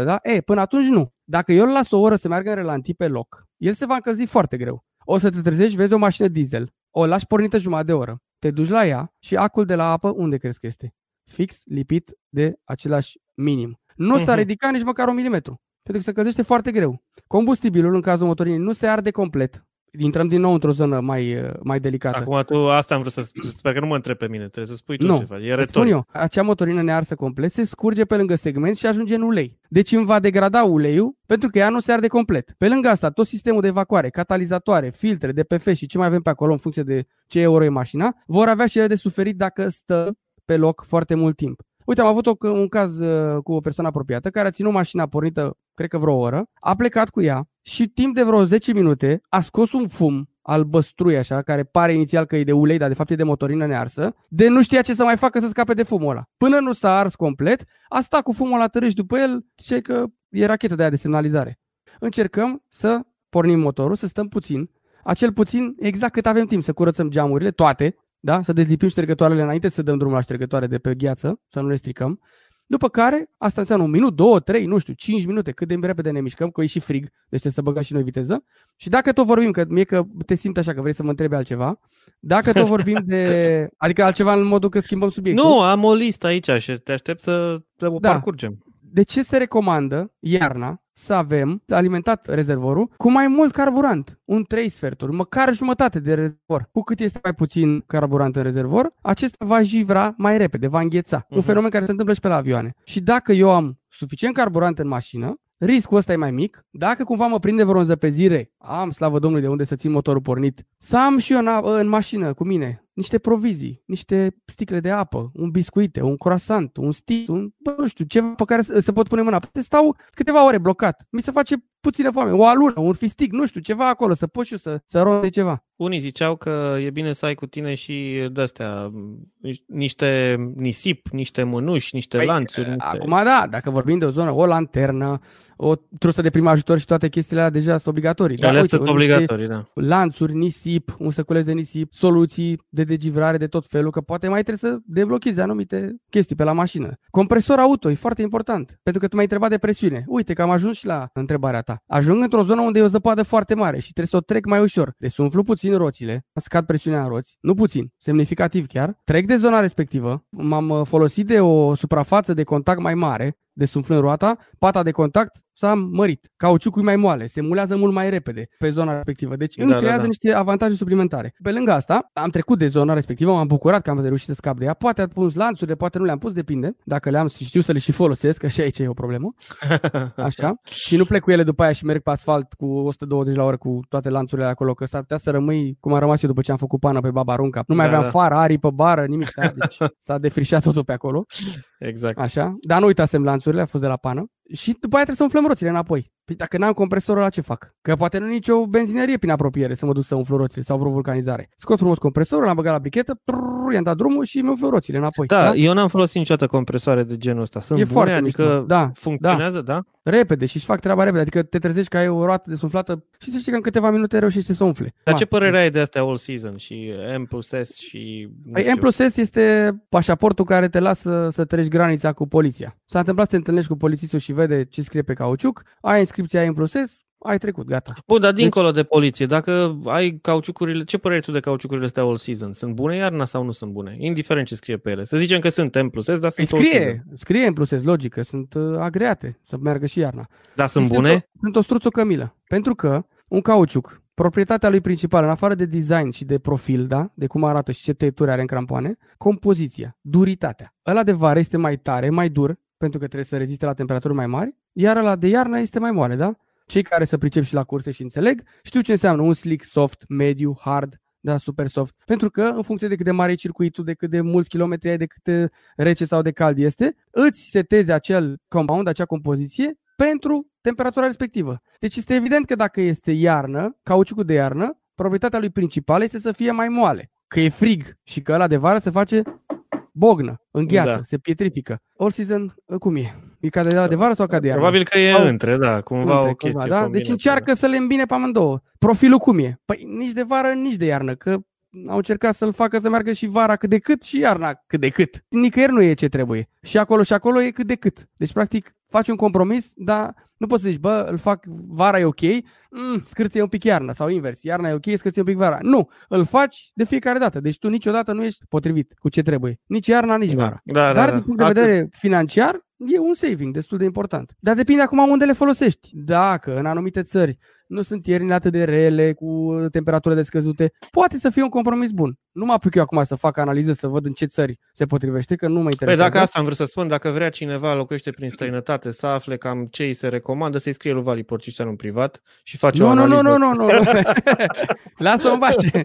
100%, da? E, până atunci nu. Dacă eu îl las o oră să meargă în relanti pe loc, el se va încălzi foarte greu. O să te trezești, vezi o mașină diesel, o lași pornită jumătate de oră, te duci la ea și acul de la apă unde crezi că este? Fix lipit de același minim. Nu s-a mhm. ridicat nici măcar un milimetru, pentru că se încălzește foarte greu. Combustibilul, în cazul motorinei, nu se arde complet intrăm din nou într-o zonă mai, uh, mai delicată. Acum tu asta am vrut să sper că nu mă întreb pe mine, trebuie să spui tu nu. ceva. E retoric. Spun eu, acea motorină nearsă complet se scurge pe lângă segment și ajunge în ulei. Deci îmi va degrada uleiul pentru că ea nu se arde complet. Pe lângă asta, tot sistemul de evacuare, catalizatoare, filtre, DPF și ce mai avem pe acolo în funcție de ce euro e mașina, vor avea și ele de suferit dacă stă pe loc foarte mult timp. Uite, am avut o, un caz uh, cu o persoană apropiată care a ținut mașina pornită, cred că vreo oră, a plecat cu ea și timp de vreo 10 minute a scos un fum albăstrui așa, care pare inițial că e de ulei, dar de fapt e de motorină nearsă, de nu știa ce să mai facă să scape de fumul ăla. Până nu s-a ars complet, a stat cu fumul la târâși după el, și că e rachetă de aia de semnalizare. Încercăm să pornim motorul, să stăm puțin, acel puțin exact cât avem timp să curățăm geamurile, toate, da? să dezlipim ștergătoarele înainte să dăm drumul la ștergătoare de pe gheață, să nu le stricăm. După care, asta înseamnă un minut, două, trei, nu știu, cinci minute, cât de repede ne mișcăm, că e și frig, deci trebuie să băgăm și noi viteză. Și dacă tot vorbim, că mie că te simt așa că vrei să mă întrebi altceva, dacă tot vorbim de, adică altceva în modul că schimbăm subiectul. Nu, am o listă aici și te aștept să o da. parcurgem. De ce se recomandă iarna să avem alimentat rezervorul cu mai mult carburant, un 3 sferturi, măcar jumătate de rezervor. Cu cât este mai puțin carburant în rezervor, acesta va jivra mai repede, va îngheța. Uh-huh. Un mhm. fenomen care se întâmplă și pe la avioane. Și dacă eu am suficient carburant în mașină, riscul ăsta e mai mic. Dacă cumva mă prinde vreo înzăpezire, am, slavă Domnului, de unde să țin motorul pornit, să am și eu în, în mașină cu mine niște provizii, niște sticle de apă, un biscuite, un croissant, un stick, un, bă, nu știu, ceva pe care se pot pune mâna. Te stau câteva ore blocat. Mi se face puțină foame, o alună, un fistic, nu știu, ceva acolo, să pot și eu să, să de ceva. Unii ziceau că e bine să ai cu tine și de-astea, niște nisip, niște mânuși, niște păi, lanțuri. Niște... Acum da, dacă vorbim de o zonă, o lanternă, o trusă de prim ajutor și toate chestiile alea deja sunt obligatorii. Da, uite, sunt obligatorii, da. Lanțuri, nisip, un săculeț de nisip, soluții de degivrare de tot felul, că poate mai trebuie să deblochezi anumite chestii pe la mașină. Compresor auto e foarte important, pentru că tu m-ai întrebat de presiune. Uite că am ajuns și la întrebarea ta. Ajung într-o zonă unde e o zăpadă foarte mare și trebuie să o trec mai ușor. Deci umflu puțin roțile, scad presiunea în roți, nu puțin, semnificativ chiar. Trec de zona respectivă, m-am uh, folosit de o suprafață de contact mai mare, desumflând roata, pata de contact s-a mărit. Cauciucul e mai moale, se mulează mult mai repede pe zona respectivă. Deci da, îmi creează da, da. niște avantaje suplimentare. Pe lângă asta, am trecut de zona respectivă, m-am bucurat că am reușit să scap de ea. Poate am pus lanțurile, poate nu le-am pus, depinde. Dacă le-am și știu să le și folosesc, că și aici e o problemă. Așa. și nu plec cu ele după aia și merg pe asfalt cu 120 la oră cu toate lanțurile acolo, că s-ar putea să rămâi cum am rămas eu după ce am făcut pană pe Baba Runca. Nu mai da, aveam da. fară, aripă, bară, nimic. Da? Deci s-a defrișat totul pe acolo. Exact. Așa. Dar nu uitasem lanțurile, a fost de la pană. Și după aia trebuie să umflăm roțile înapoi. Păi dacă n-am compresorul la ce fac? Că poate nu nicio benzinerie prin apropiere să mă duc să umflu roțile sau vreo vulcanizare. Scot frumos compresorul, l-am băgat la brichetă, prrr, i-am dat drumul și mi umflu roțile înapoi. Da, da, eu n-am folosit niciodată compresoare de genul ăsta. Sunt e bune, foarte adică da, funcționează, da? da? Repede și își fac treaba repede. Adică te trezești că ai o roată desumflată și să știi că în câteva minute reușești să umfle. Dar Ma. ce părere ai de astea all season și M plus S și... Păi M plus S este pașaportul care te lasă să treci granița cu poliția. S-a întâmplat să te întâlnești cu polițistul și vede ce scrie pe cauciuc, ai inscripția M plus S, ai trecut, gata. Bun, dar dincolo deci... de poliție, dacă ai cauciucurile, ce părere tu de cauciucurile astea all season? Sunt bune iarna sau nu sunt bune? Indiferent ce scrie pe ele. Să zicem că sunt M plus S, dar sunt scrie, all season. scrie M plus S, logică, sunt uh, agreate să meargă și iarna. Dar sunt bune? Sunt o, sunt o struță cămilă. Pentru că un cauciuc, proprietatea lui principală, în afară de design și de profil, da? de cum arată și ce tăieturi are în crampoane, compoziția, duritatea. Ăla de vară este mai tare, mai dur, pentru că trebuie să reziste la temperaturi mai mari, iar ăla de iarnă este mai moale, da? Cei care să pricep și la curse și înțeleg, știu ce înseamnă un slick, soft, mediu, hard, da, super soft. Pentru că, în funcție de cât de mare e circuitul, de cât de mulți kilometri ai, de cât de rece sau de cald este, îți setezi acel compound, acea compoziție, pentru temperatura respectivă. Deci este evident că dacă este iarnă, cauciucul de iarnă, proprietatea lui principală este să fie mai moale. Că e frig și că ăla de vară se face bognă, îngheață, da. se pietrifică. All season, cum e? E ca de la de vară sau ca de iarnă? Probabil că e sau... între, da, cumva între, o chestie cumva, da? Deci încearcă să le îmbine pe amândouă. Profilul cum e? Păi nici de vară, nici de iarnă, că au încercat să-l facă să meargă și vara cât de cât și iarna cât de cât. Nicăieri nu e ce trebuie. Și acolo și acolo e cât de cât. Deci, practic, faci un compromis, dar nu poți să zici, bă, îl fac, vara e ok, mm, scârție un pic iarna sau invers, iarna e ok, scârție un pic vara. Nu, îl faci de fiecare dată. Deci tu niciodată nu ești potrivit cu ce trebuie. Nici iarna, nici da. vara. Da, Dar da, din punct de vedere financiar, e un saving destul de important. Dar depinde acum unde le folosești. Dacă în anumite țări nu sunt ierni atât de rele, cu temperaturile scăzute, poate să fie un compromis bun. Nu mă aplic eu acum să fac analize, să văd în ce țări se potrivește, că nu mă păi interesează. Păi dacă asta am vrut să spun, dacă vrea cineva locuiește prin străinătate să afle cam ce îi se recomandă, să-i scrie lui Vali Porciștean în privat și face nu, o analiză. Nu, nu, nu, nu, nu. Lasă-o în pace.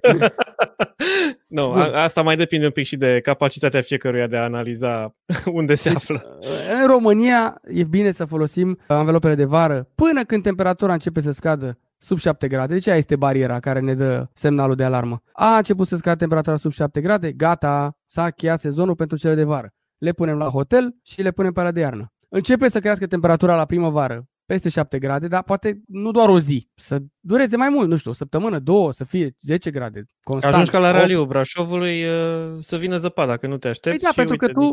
nu, a, asta mai depinde un pic și de capacitatea fiecăruia de a analiza unde se află. În România e bine să folosim anvelopele de vară până când temperatura începe să scadă sub 7 grade. Deci aia este bariera care ne dă semnalul de alarmă. A început să scadă temperatura sub 7 grade, gata, s-a încheiat sezonul pentru cele de vară. Le punem la hotel și le punem pe la de iarnă. Începe să crească temperatura la primăvară peste 7 grade, dar poate nu doar o zi, să dureze mai mult, nu știu, o săptămână, două, să fie 10 grade, constant. Ajungi ca la raliu Brașovului uh, să vină zăpadă, dacă nu te aștepți. Păi da, pentru că tu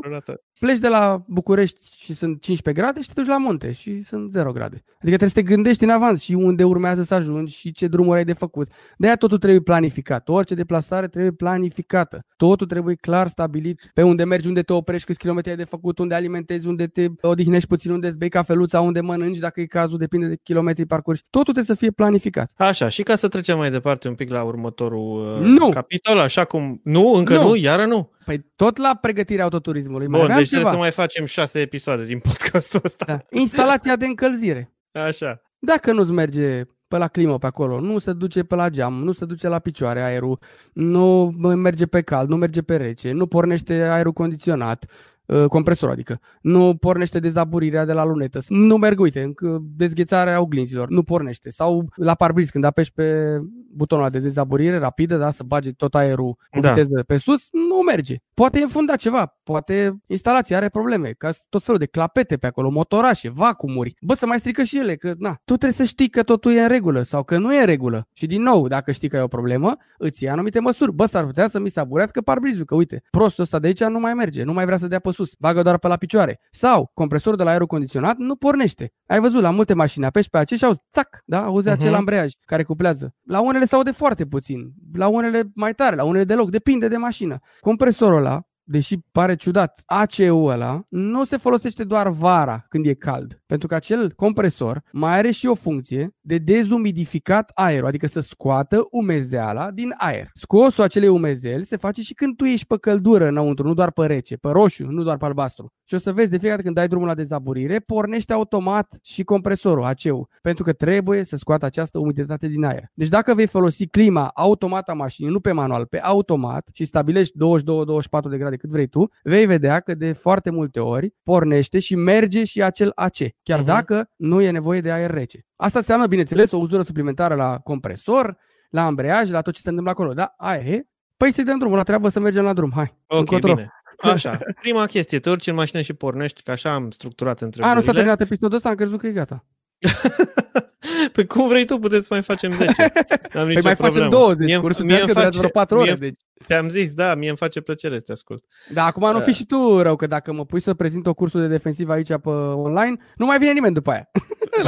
pleci de la București și sunt 15 grade și te duci la munte și sunt 0 grade. Adică trebuie să te gândești în avans și unde urmează să ajungi și ce drumuri ai de făcut. De aia totul trebuie planificat. Orice deplasare trebuie planificată. Totul trebuie clar stabilit pe unde mergi, unde te oprești, câți kilometri ai de făcut, unde alimentezi, unde te odihnești puțin, unde îți bei cafeluța, unde mănânci, dacă e cazul, depinde de kilometri parcurși. Totul trebuie să fie planificat. Așa, și ca să trecem mai departe un pic la următorul uh, nu. capitol, așa cum... Nu, încă nu, nu iară nu. Păi tot la pregătirea autoturismului. Bun, mai deci trebuie să mai facem șase episoade din podcastul ăsta. Da. Instalația de încălzire. Așa. Dacă nu-ți merge pe la climă pe acolo, nu se duce pe la geam, nu se duce la picioare aerul, nu merge pe cald, nu merge pe rece, nu pornește aerul condiționat, Uh, compresor, adică. Nu pornește dezaburirea de la lunetă. Nu merg, uite, dezghețarea oglinzilor, nu pornește. Sau la parbriz, când apeși pe butonul de dezaburire rapidă, da, să bage tot aerul cu da. viteză pe sus, nu merge. Poate e înfundat ceva, poate instalația are probleme, ca tot felul de clapete pe acolo, motorașe, vacumuri. Bă, să mai strică și ele, că na, tu trebuie să știi că totul e în regulă sau că nu e în regulă. Și din nou, dacă știi că e o problemă, îți ia anumite măsuri. Bă, s-ar putea să mi se aburească parbrizul, că uite, prostul ăsta de aici nu mai merge, nu mai vrea să dea pe sus, bagă doar pe la picioare. Sau compresorul de la aerul condiționat nu pornește. Ai văzut la multe mașini, apeși pe acești auzi, țac, da, auzi uh-huh. acel ambreiaj care cuplează. La unele se aude foarte puțin, la unele mai tare, la unele deloc, depinde de mașină. Compresorul ăla deși pare ciudat, ACU ăla nu se folosește doar vara când e cald, pentru că acel compresor mai are și o funcție de dezumidificat aerul, adică să scoată umezeala din aer. Scosul acelei umezeli se face și când tu ești pe căldură înăuntru, nu doar pe rece, pe roșu, nu doar pe albastru. Și o să vezi de fiecare dată când dai drumul la dezaburire, pornește automat și compresorul ACU, pentru că trebuie să scoată această umiditate din aer. Deci dacă vei folosi clima automat a mașinii, nu pe manual, pe automat și stabilești 22-24 de grade cât vrei tu, vei vedea că de foarte multe ori pornește și merge și acel AC, chiar uh-huh. dacă nu e nevoie de aer rece. Asta înseamnă, bineînțeles, o uzură suplimentară la compresor, la ambreiaj, la tot ce se întâmplă acolo. Da, aia e. Păi să dăm drumul la treabă să mergem la drum. Hai. Ok, încotro. bine. Așa, prima chestie, te urci în mașină și pornești, că așa am structurat întrebările. A, nu s-a terminat episodul ăsta, am crezut că e gata. păi cum vrei tu, puteți să mai facem 10. Am păi mai facem 20, mie, cursul mie face, vreo 4 ore. Mie, deci. Ți-am zis, da, mie îmi face plăcere să te ascult. Da, acum nu fi și tu rău, că dacă mă pui să prezint o cursul de defensiv aici pe online, nu mai vine nimeni după aia.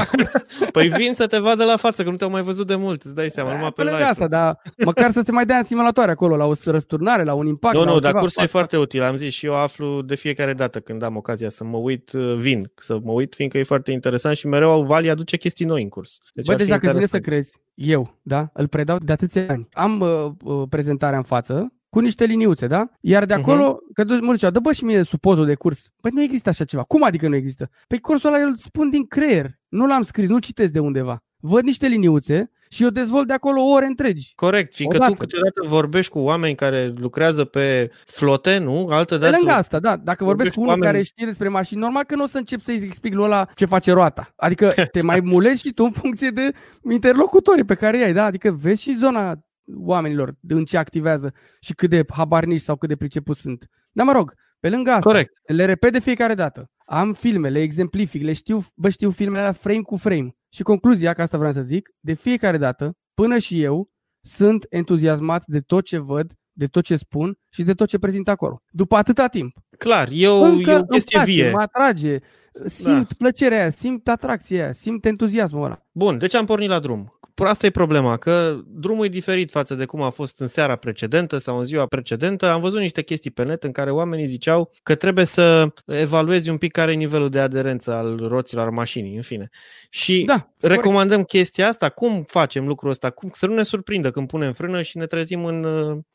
păi vin să te vadă la față, că nu te-au mai văzut de mult, îți dai seama, numai pe, pe live. asta, dar măcar să te mai dea în simulatoare acolo, la o răsturnare, la un impact. Nu, nu, dar cursul e foarte util, am zis și eu aflu de fiecare dată când am ocazia să mă uit, uh, vin, să mă uit, fiindcă e foarte interesant și mereu Vali aduce chestii noi în curs. Deci Bă, deja că să crezi, eu, da, îl predau de atâția ani. Am uh, uh, prezentarea în față, cu niște liniuțe, da? Iar de acolo, uh-huh. că mulți ziceau, dă bă și mie supozul de curs. Păi nu există așa ceva. Cum adică nu există? Păi cursul ăla îl spun din creier. Nu l-am scris, nu citesc de undeva. Văd niște liniuțe și eu dezvolt de acolo ore întregi. Corect, fiindcă Odată. tu câteodată vorbești cu oameni care lucrează pe flote, nu? Altă dată. Pe lângă asta, da. Dacă vorbesc cu unul oameni... care știe despre mașini, normal că nu o să încep să-i explic lui ăla ce face roata. Adică te mai mulezi și tu în funcție de interlocutorii pe care ai, da? Adică vezi și zona oamenilor în ce activează și cât de habarnici sau cât de priceput sunt. Dar mă rog, pe lângă asta, Corect. le repet de fiecare dată. Am filme, le exemplific, le știu, bă, știu filmele la frame cu frame. Și concluzia, că asta vreau să zic, de fiecare dată, până și eu, sunt entuziasmat de tot ce văd, de tot ce spun și de tot ce prezint acolo. După atâta timp. Clar, eu, Încă e o chestie place, vie. mă atrage, simt da. plăcerea aia, simt atracția aia, simt entuziasmul ăla. Bun, deci am pornit la drum asta e problema, că drumul e diferit față de cum a fost în seara precedentă sau în ziua precedentă. Am văzut niște chestii pe net în care oamenii ziceau că trebuie să evaluezi un pic care e nivelul de aderență al roților mașinii, în fine. Și da, recomandăm corect. chestia asta. Cum facem lucrul ăsta? Cum, să nu ne surprindă când punem frână și ne trezim în,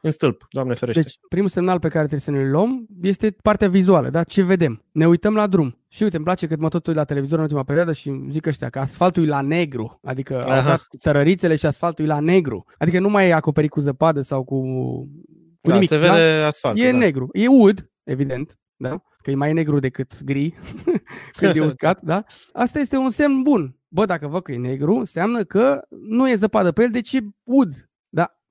în stâlp, Doamne ferește. Deci, primul semnal pe care trebuie să ne luăm este partea vizuală, da? Ce vedem? Ne uităm la drum. Și uite, îmi place că mă tot uit la televizor în ultima perioadă și zic ăștia că asfaltul e la negru, adică Aha. au dat țărărițele și asfaltul e la negru. Adică nu mai e acoperit cu zăpadă sau cu, cu da, nimic. se vede da? asfaltul. E da. negru. E ud, evident, da? că e mai negru decât gri când e uscat, da? Asta este un semn bun. Bă, dacă văd că e negru, înseamnă că nu e zăpadă pe el, deci e ud.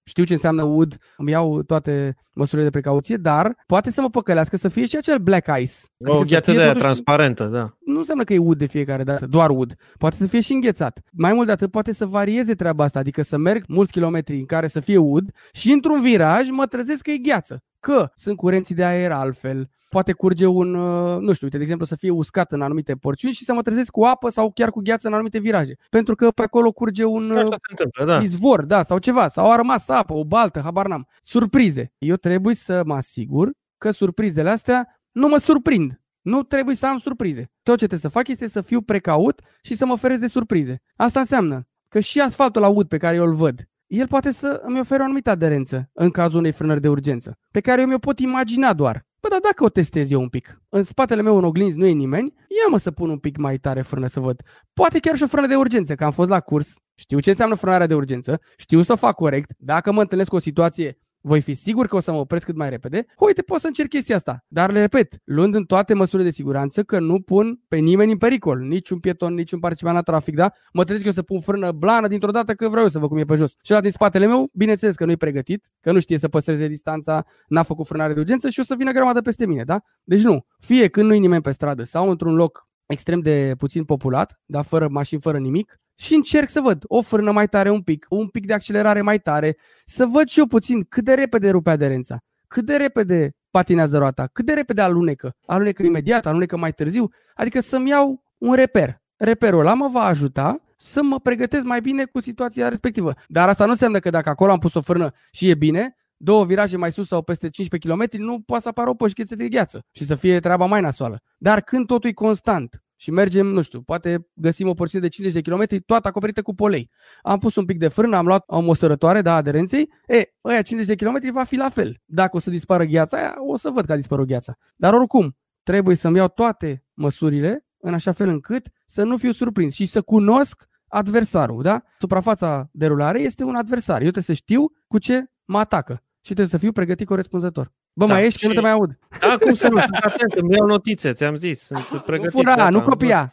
Știu ce înseamnă wood, îmi iau toate măsurile de precauție, dar poate să mă păcălească să fie și acel black ice. Adică o gheață de totuși... transparentă, da. Nu înseamnă că e wood de fiecare dată, doar wood. Poate să fie și înghețat. Mai mult de atât, poate să varieze treaba asta, adică să merg mulți kilometri în care să fie wood și într-un viraj mă trezesc că e gheață. Că sunt curenții de aer altfel, poate curge un, uh, nu știu, uite, de exemplu, să fie uscat în anumite porțiuni și să mă trezesc cu apă sau chiar cu gheață în anumite viraje. Pentru că pe acolo curge un Așa se întâmplă, da. izvor, da, sau ceva, sau a rămas apă, o baltă, habar n-am. Surprize. Eu trebuie să mă asigur că surprizele astea nu mă surprind. Nu trebuie să am surprize. Tot ce trebuie să fac este să fiu precaut și să mă feresc de surprize. Asta înseamnă că și asfaltul la ud pe care eu îl văd, el poate să îmi ofere o anumită aderență în cazul unei frânări de urgență, pe care eu mi-o pot imagina doar. Bă, dar dacă o testez eu un pic, în spatele meu în oglinzi nu e nimeni, ia mă să pun un pic mai tare frână să văd. Poate chiar și o frână de urgență, că am fost la curs, știu ce înseamnă frânarea de urgență, știu să o fac corect, dacă mă întâlnesc cu o situație voi fi sigur că o să mă opresc cât mai repede, uite, pot să încerc chestia asta. Dar le repet, luând în toate măsurile de siguranță că nu pun pe nimeni în pericol, nici un pieton, nici un participant la trafic, da? Mă trezesc eu să pun frână blană dintr-o dată că vreau eu să văd cum e pe jos. Și la din spatele meu, bineînțeles că nu-i pregătit, că nu știe să păstreze distanța, n-a făcut frânare de urgență și o să vină grămadă peste mine, da? Deci nu. Fie când nu-i nimeni pe stradă sau într-un loc extrem de puțin populat, dar fără mașini, fără nimic, și încerc să văd o frână mai tare un pic, un pic de accelerare mai tare, să văd și eu puțin cât de repede rupe aderența, cât de repede patinează roata, cât de repede alunecă, alunecă imediat, alunecă mai târziu, adică să-mi iau un reper. Reperul ăla mă va ajuta să mă pregătesc mai bine cu situația respectivă. Dar asta nu înseamnă că dacă acolo am pus o frână și e bine, două viraje mai sus sau peste 15 km, nu poate să apară o poșcheță de gheață și să fie treaba mai nasoală. Dar când totul e constant, și mergem, nu știu, poate găsim o porțiune de 50 de km, toată acoperită cu polei. Am pus un pic de frână, am luat o măsărătoare, da, aderenței, e, ăia 50 de km va fi la fel. Dacă o să dispară gheața aia, o să văd că a dispărut gheața. Dar oricum, trebuie să-mi iau toate măsurile în așa fel încât să nu fiu surprins și să cunosc adversarul, da? Suprafața de rulare este un adversar. Eu trebuie să știu cu ce mă atacă și trebuie să fiu pregătit corespunzător. Bă, da, mai ești? Și... Că nu te mai aud. Da, cum să nu? Sunt atent, îmi iau notițe, ți-am zis. Sunt pregătit. Fura, gata, nu copia.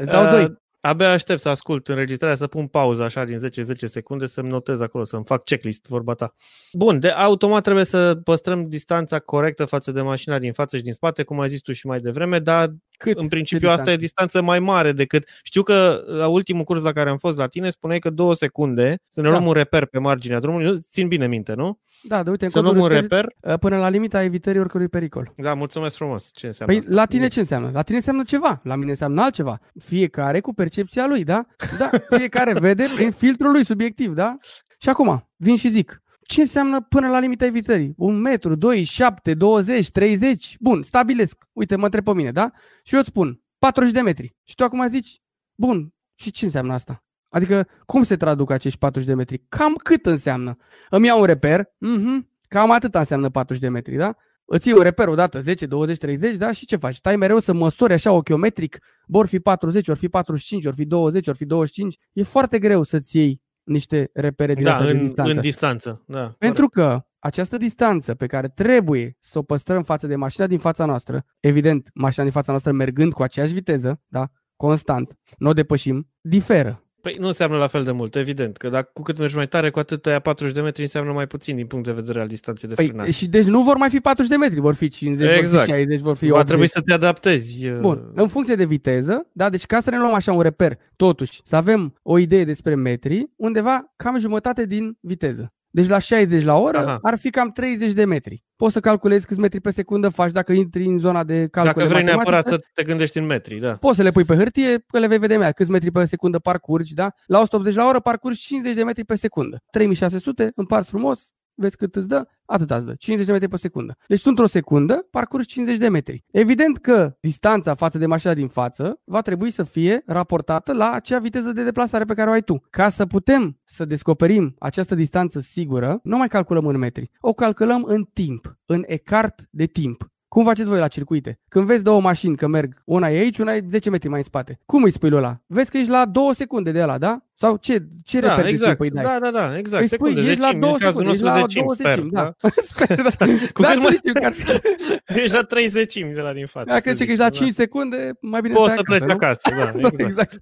Îți dau doi. Uh, abia aștept să ascult înregistrarea, să pun pauză așa din 10-10 secunde, să-mi notez acolo, să-mi fac checklist, vorba ta. Bun, de automat trebuie să păstrăm distanța corectă față de mașina din față și din spate, cum ai zis tu și mai devreme, dar Cât? în principiu Ce asta e distanță mai mare decât... Știu că la ultimul curs la care am fost la tine spuneai că două secunde să ne Da. luăm un reper pe marginea drumului. Nu, țin bine minte, nu? Da, de uite, în Să luăm codul un reper, reper. uh, până la limita evitării oricărui pericol. Da, mulțumesc frumos. Ce înseamnă Păi asta? la tine ce înseamnă? La tine înseamnă ceva, la mine înseamnă altceva. Fiecare cu percepția lui, da? Da, fiecare vede prin filtrul lui subiectiv, da? Și acum, vin și zic, ce înseamnă până la limita evitării? Un metru, 2, 7, 20, 30? Bun, stabilesc. Uite, mă întreb pe mine, da? Și eu îți spun 40 de metri. Și tu acum zici, bun, și ce înseamnă asta? Adică, cum se traduc acești 40 de metri? Cam cât înseamnă? Îmi iau un reper, mhm, cam atât înseamnă 40 de metri, da? Îți iei un reper odată, 10, 20, 30, da? Și ce faci? Stai mereu să măsori așa ochiometric, bă, ori fi 40, ori fi 45, ori fi 20, ori fi 25. E foarte greu să-ți iei niște repere din Da, astea de în, distanță. în distanță. Da, Pentru că această distanță pe care trebuie să o păstrăm față de mașina din fața noastră, evident, mașina din fața noastră mergând cu aceeași viteză, da, constant, nu o depășim, diferă. Păi nu înseamnă la fel de mult, evident, că dacă cu cât mergi mai tare, cu atât aia 40 de metri înseamnă mai puțin din punct de vedere al distanței de Păi, frânare. și deci nu vor mai fi 40 de metri, vor fi 50, vor Exact. fi 60, vor fi Va 80. trebui să te adaptezi. uh, Bun, în funcție de viteză, da, deci ca să ne luăm așa un reper, totuși, să avem o idee despre metri, undeva cam jumătate din viteză. Deci la 60 la oră Aha. ar fi cam 30 de metri. Poți să calculezi câți metri pe secundă faci dacă intri în zona de calcule Dacă vrei matematice. neapărat să te gândești în metri, da. Poți să le pui pe hârtie, că le vei vedea mai câți metri pe secundă parcurgi, da? La 180 la oră parcurgi 50 de metri pe secundă. 3600, împarți frumos, vezi cât îți dă, atât îți dă, 50 de metri pe secundă. Deci tu într-o secundă parcurgi 50 de metri. Evident că distanța față de mașina din față va trebui să fie raportată la acea viteză de deplasare pe care o ai tu. Ca să putem să descoperim această distanță sigură, nu mai calculăm în metri, o calculăm în timp, în ecart de timp. Cum faceți voi la circuite? Când vezi două mașini că merg, una e aici, una e 10 metri mai în spate. Cum îi spui lui ăla? Vezi că ești la 2 secunde de ăla, da? Sau ce, ce Da, reper de exact. timp îi dai? Da, da, da, exact. Îi spui, Secunde, ești la zecimi, 2 în cazul secunde, ești nostru la zecimi, 2 sper. zecimi, Da. da. Sper, da. Cu Da, cât să mai- știu că ar fi. Ești la 3 zecimi de la din față. Dacă să zici că zic, ești la da. 5 secunde, mai bine Poți stai să pleci nu? acasă, da, Da, exact. exact.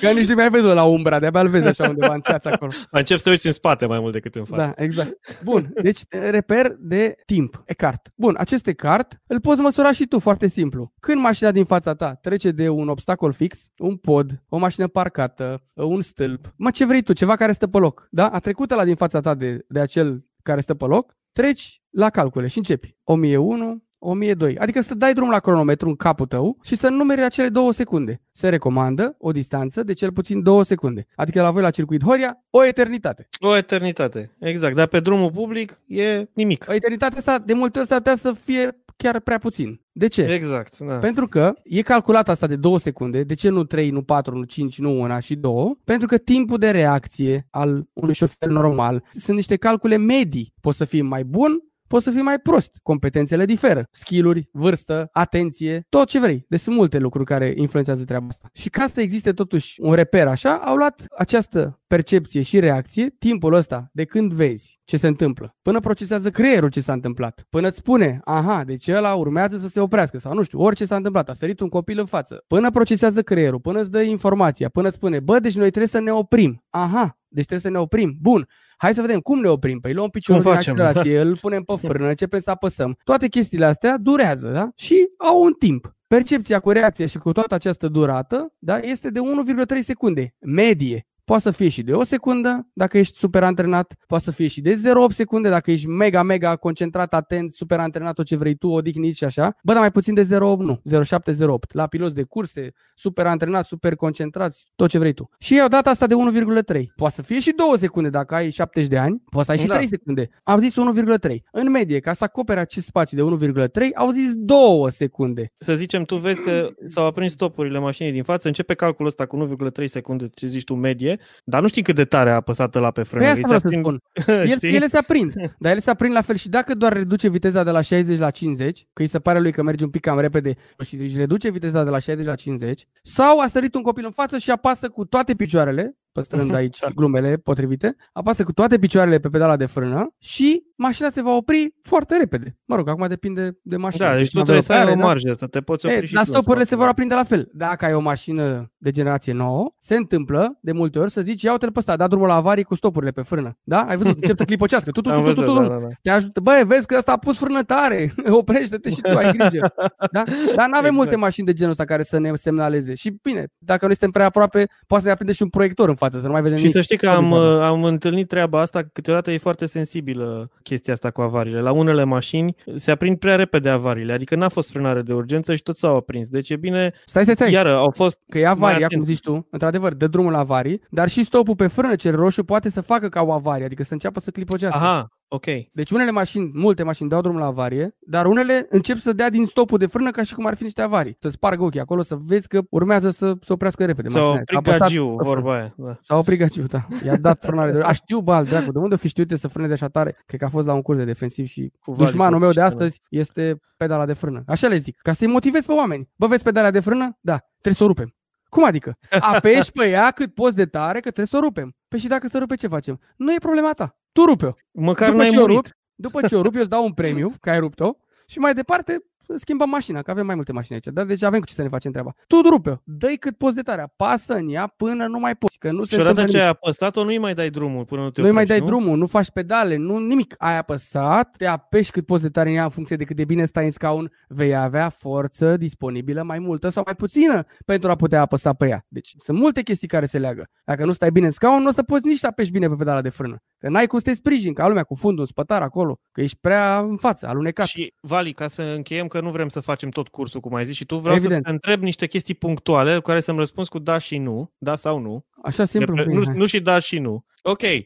Că nici nu mai vezi la umbra, de-abia îl vezi așa undeva în ceață acolo. Încep să te uiți în spate mai mult decât în față. Da, exact. Bun, deci reper de timp, ecart. Bun, acest ecart îl poți măsura și tu, foarte simplu. Când mașina din fața ta trece de un obstacol fix, un pod, o mașină parcată, un stâlp, mă ce vrei tu, ceva care stă pe loc, da? A trecut la din fața ta de, de acel care stă pe loc, treci la calcule și începi. 1001, 1002. Adică să dai drum la cronometru în capul tău și să numeri acele două secunde. Se recomandă o distanță de cel puțin două secunde. Adică la voi la circuit Horia, o eternitate. O eternitate, exact. Dar pe drumul public e nimic. O eternitate asta de multe ori s-ar putea să fie chiar prea puțin. De ce? Exact, da. Pentru că e calculat asta de 2 secunde, de ce nu 3, nu 4, nu 5, nu 1 și 2? Pentru că timpul de reacție al unui șofer normal sunt niște calcule medii. Poți să fii mai bun, poți să fii mai prost. Competențele diferă. Skill-uri, vârstă, atenție, tot ce vrei. Deci sunt multe lucruri care influențează treaba asta. Și ca să existe totuși un reper așa, au luat această percepție și reacție, timpul ăsta de când vezi ce se întâmplă, până procesează creierul ce s-a întâmplat, până îți spune, aha, deci ăla urmează să se oprească sau nu știu, orice s-a întâmplat, a sărit un copil în față, până procesează creierul, până îți dă informația, până spune, bă, deci noi trebuie să ne oprim, aha, deci trebuie să ne oprim, bun, hai să vedem cum ne oprim, păi luăm piciorul Cum din facem? accelerație, îl punem pe frână, începem să apăsăm, toate chestiile astea durează, da? Și au un timp. Percepția cu reacția și cu toată această durată da, este de 1,3 secunde, medie. Poate să fie și de o secundă dacă ești super antrenat, poate să fie și de 0,8 secunde dacă ești mega, mega concentrat, atent, super antrenat, tot ce vrei tu, odihnit și așa. Bă, dar mai puțin de 0,8 nu, 0,7, 0,8. La piloți de curse, super antrenat, super concentrați, tot ce vrei tu. Și ei au dat asta de 1,3. Poate să fie și 2 secunde dacă ai 70 de ani, poate să ai și Da. 3 secunde. Am zis 1,3. În medie, ca să acopere acest spațiu de 1,3, au zis 2 secunde. Să zicem, tu vezi că s-au aprins stopurile mașinii din față, începe calculul ăsta cu 1,3 secunde, ce zici tu, medie, dar nu știi cât de tare a apăsat la pe frână. Păi asta vreau să Îți spun. aprind- El, știi? ele se aprind, dar ele se aprind la fel și dacă doar reduce viteza de la 60 la 50, că îi se pare lui că merge un pic cam repede și își reduce viteza de la 60 la 50, sau a sărit un copil în față și apasă cu toate picioarele, păstrând aici glumele potrivite, apasă cu toate picioarele pe pedala de frână și mașina se va opri foarte repede. Mă rog, acum depinde de mașină. Da, deci tu nu trebuie să ai avea o da? marjă, să te poți opri E, și dar tu în stopurile se spate. vor aprinde la fel. Dacă ai o mașină de generație nouă, se întâmplă de multe ori să zici, ia uite-l pe ăsta, da drumul la avarii cu stopurile pe frână. Da? Ai văzut, încep să clipocească. Tu, tu, tu, tu, tu, tu, tu. da, da, da. Te ajută. Băi, vezi că ăsta a pus frână tare. Oprește-te și tu, ai grijă. Da? Dar nu avem Exact. multe mașini de genul ăsta care să ne semnaleze. Și bine, dacă noi suntem prea aproape, poate să ne aprinde și un proiector în față, să nu mai vedem Și nimic. să știi că am, uh, am întâlnit treaba asta, că câteodată e foarte sensibilă chestia asta cu avariile. La unele mașini se aprind prea repede avariile, adică n-a fost frânare de urgență și tot s-au aprins. Deci e bine, Stai, stai, stai. iară, au fost Că e avaria, atent. cum zici tu, într-adevăr, dă drumul la avarii, dar și stopul pe frână cel roșu poate să facă ca o avarie, adică să înceapă să clipocească. Aha, ok. Deci unele mașini, multe mașini dau drumul la avarie, dar unele încep să dea din stopul de frână ca și cum ar fi niște avarii. Să spargă ochii acolo, să vezi că urmează să se oprească repede S-au mașina. oprit A apăsat gagiu, pe frână. vorba aia. Da. S-a oprit gagiu, da. I-a dat frânare de A știu, bă, al dracu, de unde o fi știut să frâneze așa tare? Cred că a fost la un curs de defensiv și Cu Vali dușmanul meu de Cotici, da. astăzi este pedala de frână. Așa le zic, ca să-i motivez pe oameni. Bă, vezi pedala de frână? Da, trebuie să o rupem. Cum adică? Apeși pe ea cât poți de tare că trebuie să o rupem. Păi și dacă se rupe, ce facem? Nu e problema ta. Tu rupe-o. Măcar După n-ai ce o murit. rup, după ce o rup, eu îți dau un premiu, că ai rupt-o, și mai departe schimbăm mașina, că avem mai multe mașini aici. Dar deci avem cu ce să ne facem treaba. Tu rupe-o, dă cât poți de tare, apasă în ea până nu mai poți, că nu se Și odată întâmplă ce nimic. ai apăsat-o, nu-i mai dai drumul până nu te Nu mai oprești, dai drumul, nu faci pedale, nu nimic. Ai apăsat, te apeși cât poți de tare în ea în funcție de cât de bine stai în scaun, vei avea forță disponibilă mai multă sau mai puțină pentru a putea apăsa pe ea. Deci sunt multe chestii care se leagă. Dacă nu stai bine în scaun, nu o să poți nici să apeși bine pe pedala de frână. Că n-ai cum să te sprijini ca lumea cu fundul în spătar acolo, că ești prea în față, alunecat. Și, Vali, ca să încheiem că nu vrem să facem tot cursul, cum ai zis, și tu vreau Evident. să te întreb niște chestii punctuale cu care să-mi răspunzi cu da și nu, da sau nu. Așa simplu. De- bine, nu, hai. nu și da și nu. Ok, uh,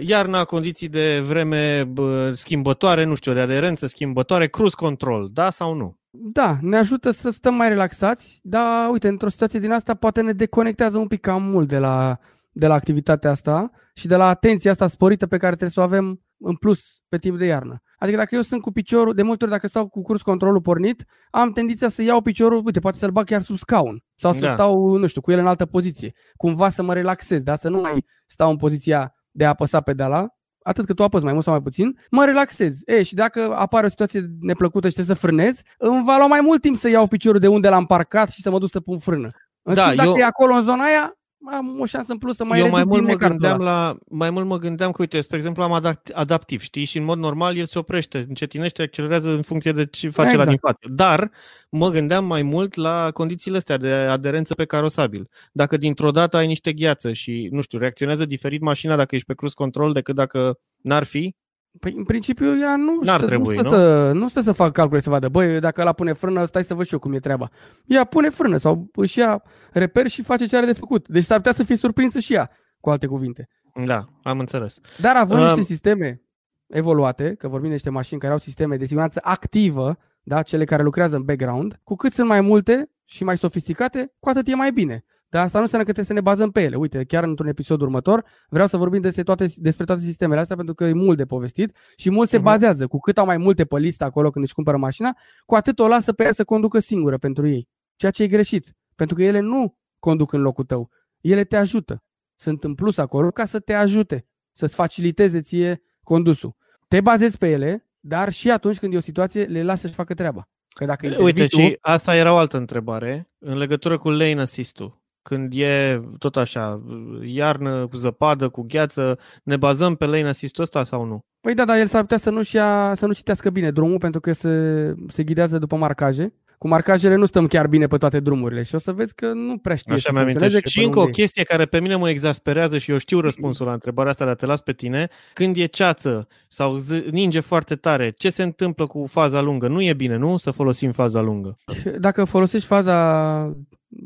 iarna, condiții de vreme bă, schimbătoare, nu știu, de aderență schimbătoare, cruise control, da sau nu? Da, ne ajută să stăm mai relaxați, dar uite, într-o situație din asta poate ne deconectează un pic cam mult de la, de la activitatea asta și de la atenția asta sporită pe care trebuie să o avem în plus pe timp de iarnă. Adică dacă eu sunt cu piciorul, de multe ori dacă stau cu curs controlul pornit, am tendința să iau piciorul, uite, poate să-l bag chiar sub scaun sau să Da. stau, nu știu, cu el în altă poziție. Cumva să mă relaxez, da? să nu mai stau în poziția de a apăsa pedala, atât cât tu apăs mai mult sau mai puțin, mă relaxez. E, și dacă apare o situație neplăcută și trebuie să frânez, îmi va lua mai mult timp să iau piciorul de unde l-am parcat și să mă duc să pun frână. În Da, schimb, dacă eu- e acolo în zona aia, am o șansă în plus să mai eu reduc mai mult, din mă necartul gândeam ăla. la, mai mult mă gândeam că, uite, spre exemplu, am adapt, adaptiv, știi? Și în mod normal el se oprește, încetinește, accelerează în funcție de ce face Exact. la din față. Dar mă gândeam mai mult la condițiile astea de aderență pe carosabil. Dacă dintr-o dată ai niște gheață și, nu știu, reacționează diferit mașina dacă ești pe cruise control decât dacă n-ar fi, Păi, în principiu, ea nu, N-ar stă, trebui, nu, stă nu? Să, nu stă să fac calcule să vadă, băi, dacă ăla pune frână, stai să văd și eu cum e treaba. Ea pune frână sau își ia reper și face ce are de făcut. Deci s-ar putea să fie surprinsă și ea, cu alte cuvinte. da, am înțeles. Dar având Um, niște sisteme evoluate, că vorbim de niște mașini care au sisteme de siguranță activă, da, cele care lucrează în background, cu cât sunt mai multe și mai sofisticate, cu atât e mai bine. Dar asta nu înseamnă că trebuie să ne bazăm pe ele. Uite, chiar într-un episod următor vreau să vorbim despre toate, despre toate sistemele astea pentru că e mult de povestit și mult se Mhm. bazează. Cu cât au mai multe pe listă acolo când își cumpără mașina, cu atât o lasă pe ea să conducă singură pentru ei. Ceea ce e greșit. Pentru că ele nu conduc în locul tău. Ele te ajută. Sunt în plus acolo ca să te ajute, să-ți faciliteze ție condusul. Te bazezi pe ele, dar și atunci când e o situație, le lasă să-și facă treaba. Că dacă Uite, intervii tu, și asta era o altă întrebare în legătură cu lane assist-ul. Când e tot așa, iarnă, cu zăpadă, cu gheață, ne bazăm pe lane assist-ul ăsta sau nu? Păi da, dar el s-ar putea să nu-și ia, să nu citească bine drumul pentru că se, se ghidează după marcaje. Cu marcajele nu stăm chiar bine pe toate drumurile și o să vezi că nu prea știe Așa să mi-am funcționeze, că Și pe încă o unde e. chestie care pe mine mă exasperează și eu știu răspunsul la întrebarea asta, dar te las pe tine. Când e ceață sau z- ninge foarte tare, ce se întâmplă cu faza lungă? Nu e bine, nu? Să folosim faza lungă. Dacă folosești faza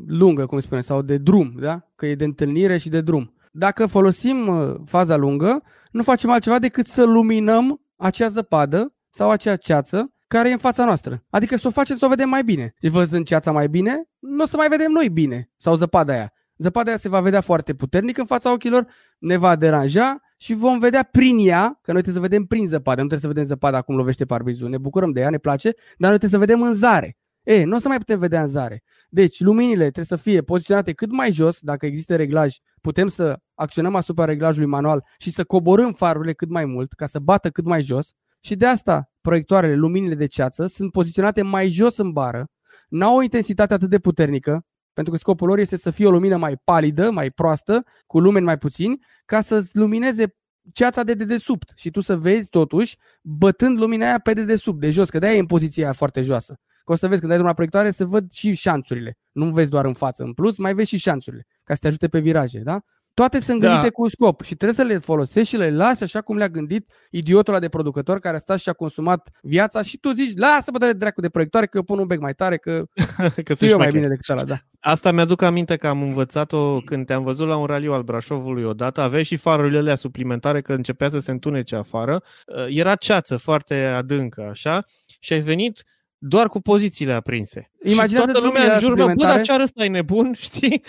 lungă, cum spune, sau de drum, da? că e de întâlnire și de drum. Dacă folosim uh, faza lungă, nu facem altceva decât să luminăm acea zăpadă sau acea ceață care e în fața noastră. Adică să o facem să o vedem mai bine. Și văzând ceața mai bine, nu o să mai vedem noi bine. Sau zăpada aia. Zăpada aia se va vedea foarte puternic în fața ochilor, ne va deranja și vom vedea prin ea, că noi trebuie să vedem prin zăpadă, nu trebuie să vedem zăpada cum lovește parbrizul. Ne bucurăm de ea, ne place, dar noi trebuie să vedem în zare. E, nu o să mai putem vedea în zare. Deci, luminile trebuie să fie poziționate cât mai jos, dacă există reglaj, putem să acționăm asupra reglajului manual și să coborâm farurile cât mai mult, ca să bată cât mai jos. Și de asta, proiectoarele, luminile de ceață, sunt poziționate mai jos în bară, n-au o intensitate atât de puternică, Pentru că scopul lor este să fie o lumină mai palidă, mai proastă, cu lumeni mai puțini, ca să-ți lumineze ceața de dedesubt și tu să vezi totuși bătând lumina aia pe dedesubt, de jos, că de-aia e în poziția aia foarte joasă. Că o să vezi când ai drumul la proiectoare să văd și șanțurile. Nu vezi doar în față. În plus, mai vezi și șanțurile, ca să te ajute pe viraje, da? Toate sunt da. gândite cu un scop și trebuie să le folosești și le lași așa cum le-a gândit idiotul ăla de producător care a stat și a consumat viața și tu zici, lasă-mă de dracu de proiectoare că eu pun un bec mai tare, că, că eu mai bine decât ăla, da. Asta mi-aduc aminte că am învățat-o când te-am văzut la un raliu al Brașovului odată, aveai și farurile alea suplimentare că începea să se întunece afară, era ceață foarte adâncă așa și ai venit doar cu pozițiile aprinse. Imaginează și toată lumea în jur meu, bă, dar ce ăsta e nebun, știi?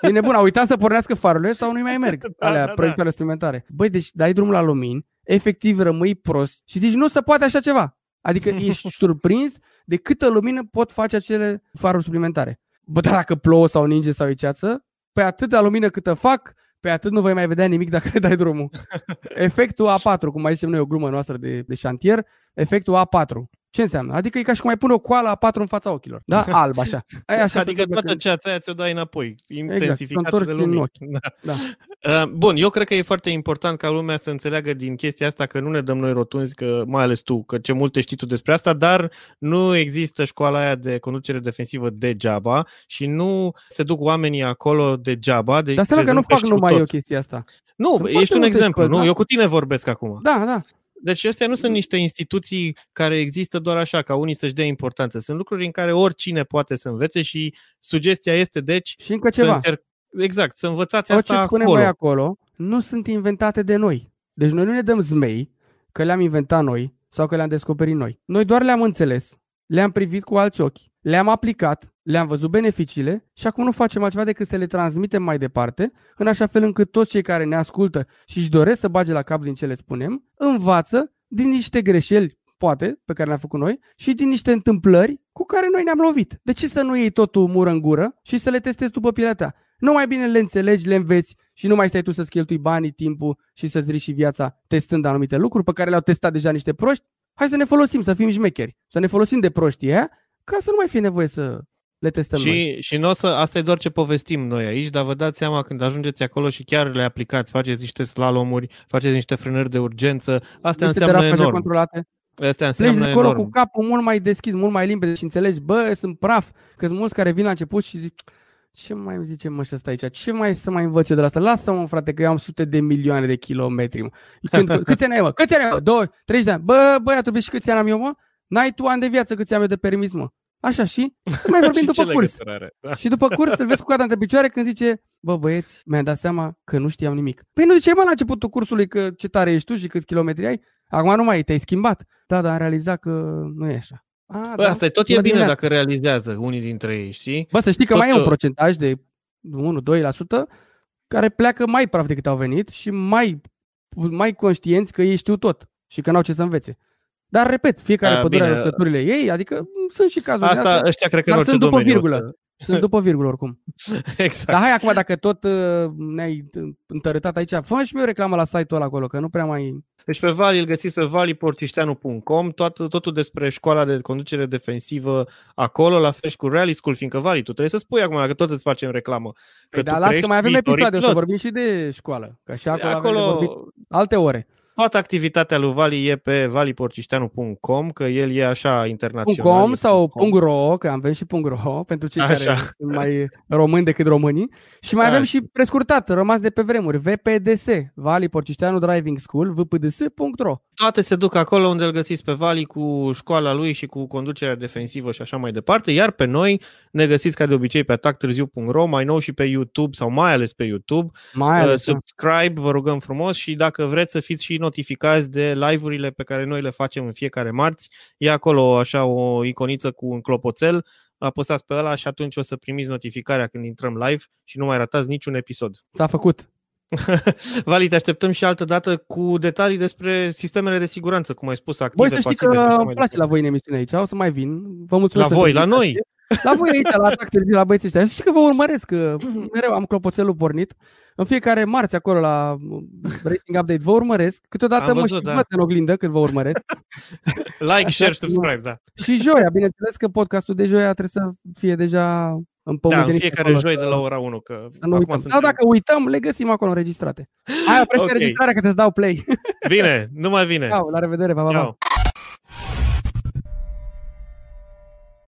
E nebun, a uitat să pornească farurile sau nu-i mai merg da, alea da, proiectoare da. suplimentare. Băi, deci dai drumul la lumini, efectiv rămâi prost și zici, nu se poate așa ceva. Adică ești surprins de câtă lumină pot face acele faruri suplimentare. Bă, dar dacă plouă sau ninge sau e ceață, pe atâta lumină câtă fac, pe atât nu vei mai vedea nimic dacă le dai drumul. Efectul A4, cum mai zicem noi, o glumă noastră de, de șantier, efectul A4. Ce înseamnă? Adică e ca și cum ai pune o coală a patru în fața ochilor. Da? Alb, așa. Aia așa adică toată când... ceața aia ți-o dai înapoi, intensificată exact, de lumină. Da. Da. Uh, bun, eu cred că e foarte important ca lumea să înțeleagă din chestia asta că nu ne dăm noi rotunzi, că mai ales tu, că ce multe știi tu despre asta, dar nu există școala aia de conducere defensivă degeaba și nu se duc oamenii acolo degeaba. De dar asta că nu fac numai tot. eu chestia asta. Nu, Sunt ești un exemplu, nu? Da? Eu cu tine vorbesc acum. Da, da. Deci astea nu sunt niște instituții care există doar așa, ca unii să-și dea importanță. Sunt lucruri în care oricine poate să învețe și sugestia este, deci, și încă ceva. Să încerc... Exact, să învățați Tot asta ce spunem acolo. noi acolo nu sunt inventate de noi. Deci noi nu ne dăm zmei că le-am inventat noi sau că le-am descoperit noi. Noi doar le-am înțeles, le-am privit cu alți ochi, le-am aplicat, le-am văzut beneficiile și acum nu facem altceva decât să le transmitem mai departe, în așa fel încât toți cei care ne ascultă și își doresc să bage la cap din ce le spunem, învață din niște greșeli, poate, pe care le-am făcut noi, și din niște întâmplări cu care noi ne-am lovit. De ce să nu iei totul mură în gură și să le testezi după pielea ta? Nu mai bine le înțelegi, le înveți și nu mai stai tu să-ți cheltui banii, timpul și să-ți riști viața testând anumite lucruri pe care le-au testat deja niște proști. Hai să ne folosim, să fim șmecheri, să ne folosim de proștii aia ca să nu mai fie nevoie să le testăm și, noi. Și nu o să, asta e doar ce povestim noi aici, dar vă dați seama când ajungeți acolo și chiar le aplicați, faceți niște slalomuri, faceți niște frânări de urgență, asta niște înseamnă enorm. controlate. Asta înseamnă Pleci de acolo enorm. cu capul mult mai deschis, mult mai limpede și înțelegi, bă, sunt praf, că sunt mulți care vin la început și zic, ce mai zice mă ăsta aici? Ce mai să mai învăț eu de la asta? Lasă-mă, frate, că eu am sute de milioane de kilometri. Când, câți ani ai, mă? Câți ani ai, mă? 2, 30 de ani. Bă, băiatul, și câți ani am eu, mă? N-ai tu ani de viață câți am eu de permis, mă? Așa și mai vorbim după curs. Da. Și după curs îl vezi cu coada între picioare când zice, bă băieți, mi-am dat seama că nu știam nimic. Păi nu ziceai mă la începutul cursului că ce tare ești tu și câți kilometri ai? Acum nu mai te-ai schimbat. Da, dar am realizat că nu e așa. A, bă, da, asta e tot e bine dacă realizează unii dintre ei, știi? Bă, să știi că tot mai e un procentaj de 1-2% care pleacă mai praf decât au venit și mai, mai conștienți că ei știu tot și că n-au ce să învețe. Dar, repet, fiecare A, pădure are lucrăturile ei, adică sunt și cazuri Asta, astea, ăștia cred că dar sunt după virgulă. Ăsta. Sunt după virgulă oricum. exact. Dar hai acum, dacă tot uh, ne-ai întărătat aici, fă și mie o reclamă la site-ul ăla acolo, că nu prea mai... Deci pe Vali îl găsiți pe valiportișteanu.com, tot, totul despre școala de conducere defensivă acolo, la fel și cu Rally School, fiindcă Vali, tu trebuie să spui acum, dacă tot îți facem reclamă. Că păi, dar las că mai avem episoade, să vorbim și de școală, că și acolo, acolo... avem de vorbit alte ore toată activitatea lui Vali e pe valiporcișteanu.com, că el e așa internațional. .com sau .ro, că avem și .ro pentru cei așa. care sunt mai români decât românii. Și mai așa. avem și prescurtat, rămas de pe vremuri, VPDS, Vali Porcișteanu Driving School, vpds.ro. Toate se duc acolo unde îl găsiți pe Vali cu școala lui și cu conducerea defensivă și așa mai departe, iar pe noi ne găsiți ca de obicei pe atactârziu.ro, mai nou și pe YouTube sau mai ales pe YouTube. Mai ales, uh, subscribe, vă rugăm frumos și dacă vreți să fiți și notificați de live-urile pe care noi le facem în fiecare marți. E acolo așa o iconiță cu un clopoțel, apăsați pe ăla și atunci o să primiți notificarea când intrăm live și nu mai ratați niciun episod. S-a făcut. Vali, te așteptăm și altă dată cu detalii despre sistemele de siguranță, cum ai spus, active, Voi să știi că îmi place la voi în emisiune aici, o să mai vin. Vă mulțumesc. La voi, la noi. La voi aici, la atac la băieții ăștia. Și că vă urmăresc, că mereu am clopoțelul pornit. În fiecare marți acolo la Racing Update vă urmăresc. Câteodată am văzut, mă da. în oglindă când vă urmăresc. like, Așa, share, subscribe, da. Și joia, bineînțeles că podcastul de joia trebuie să fie deja în Da, în pomenirea fiecare acolo, joi să- de la ora 1. Că Să nu acum uităm. Sau suntem- dacă uităm, le găsim acolo înregistrate. Hai, oprește Ok. înregistrarea că te dau play. Bine, nu mai vine. Ciao, la revedere, pa, pa, pa. Ciao.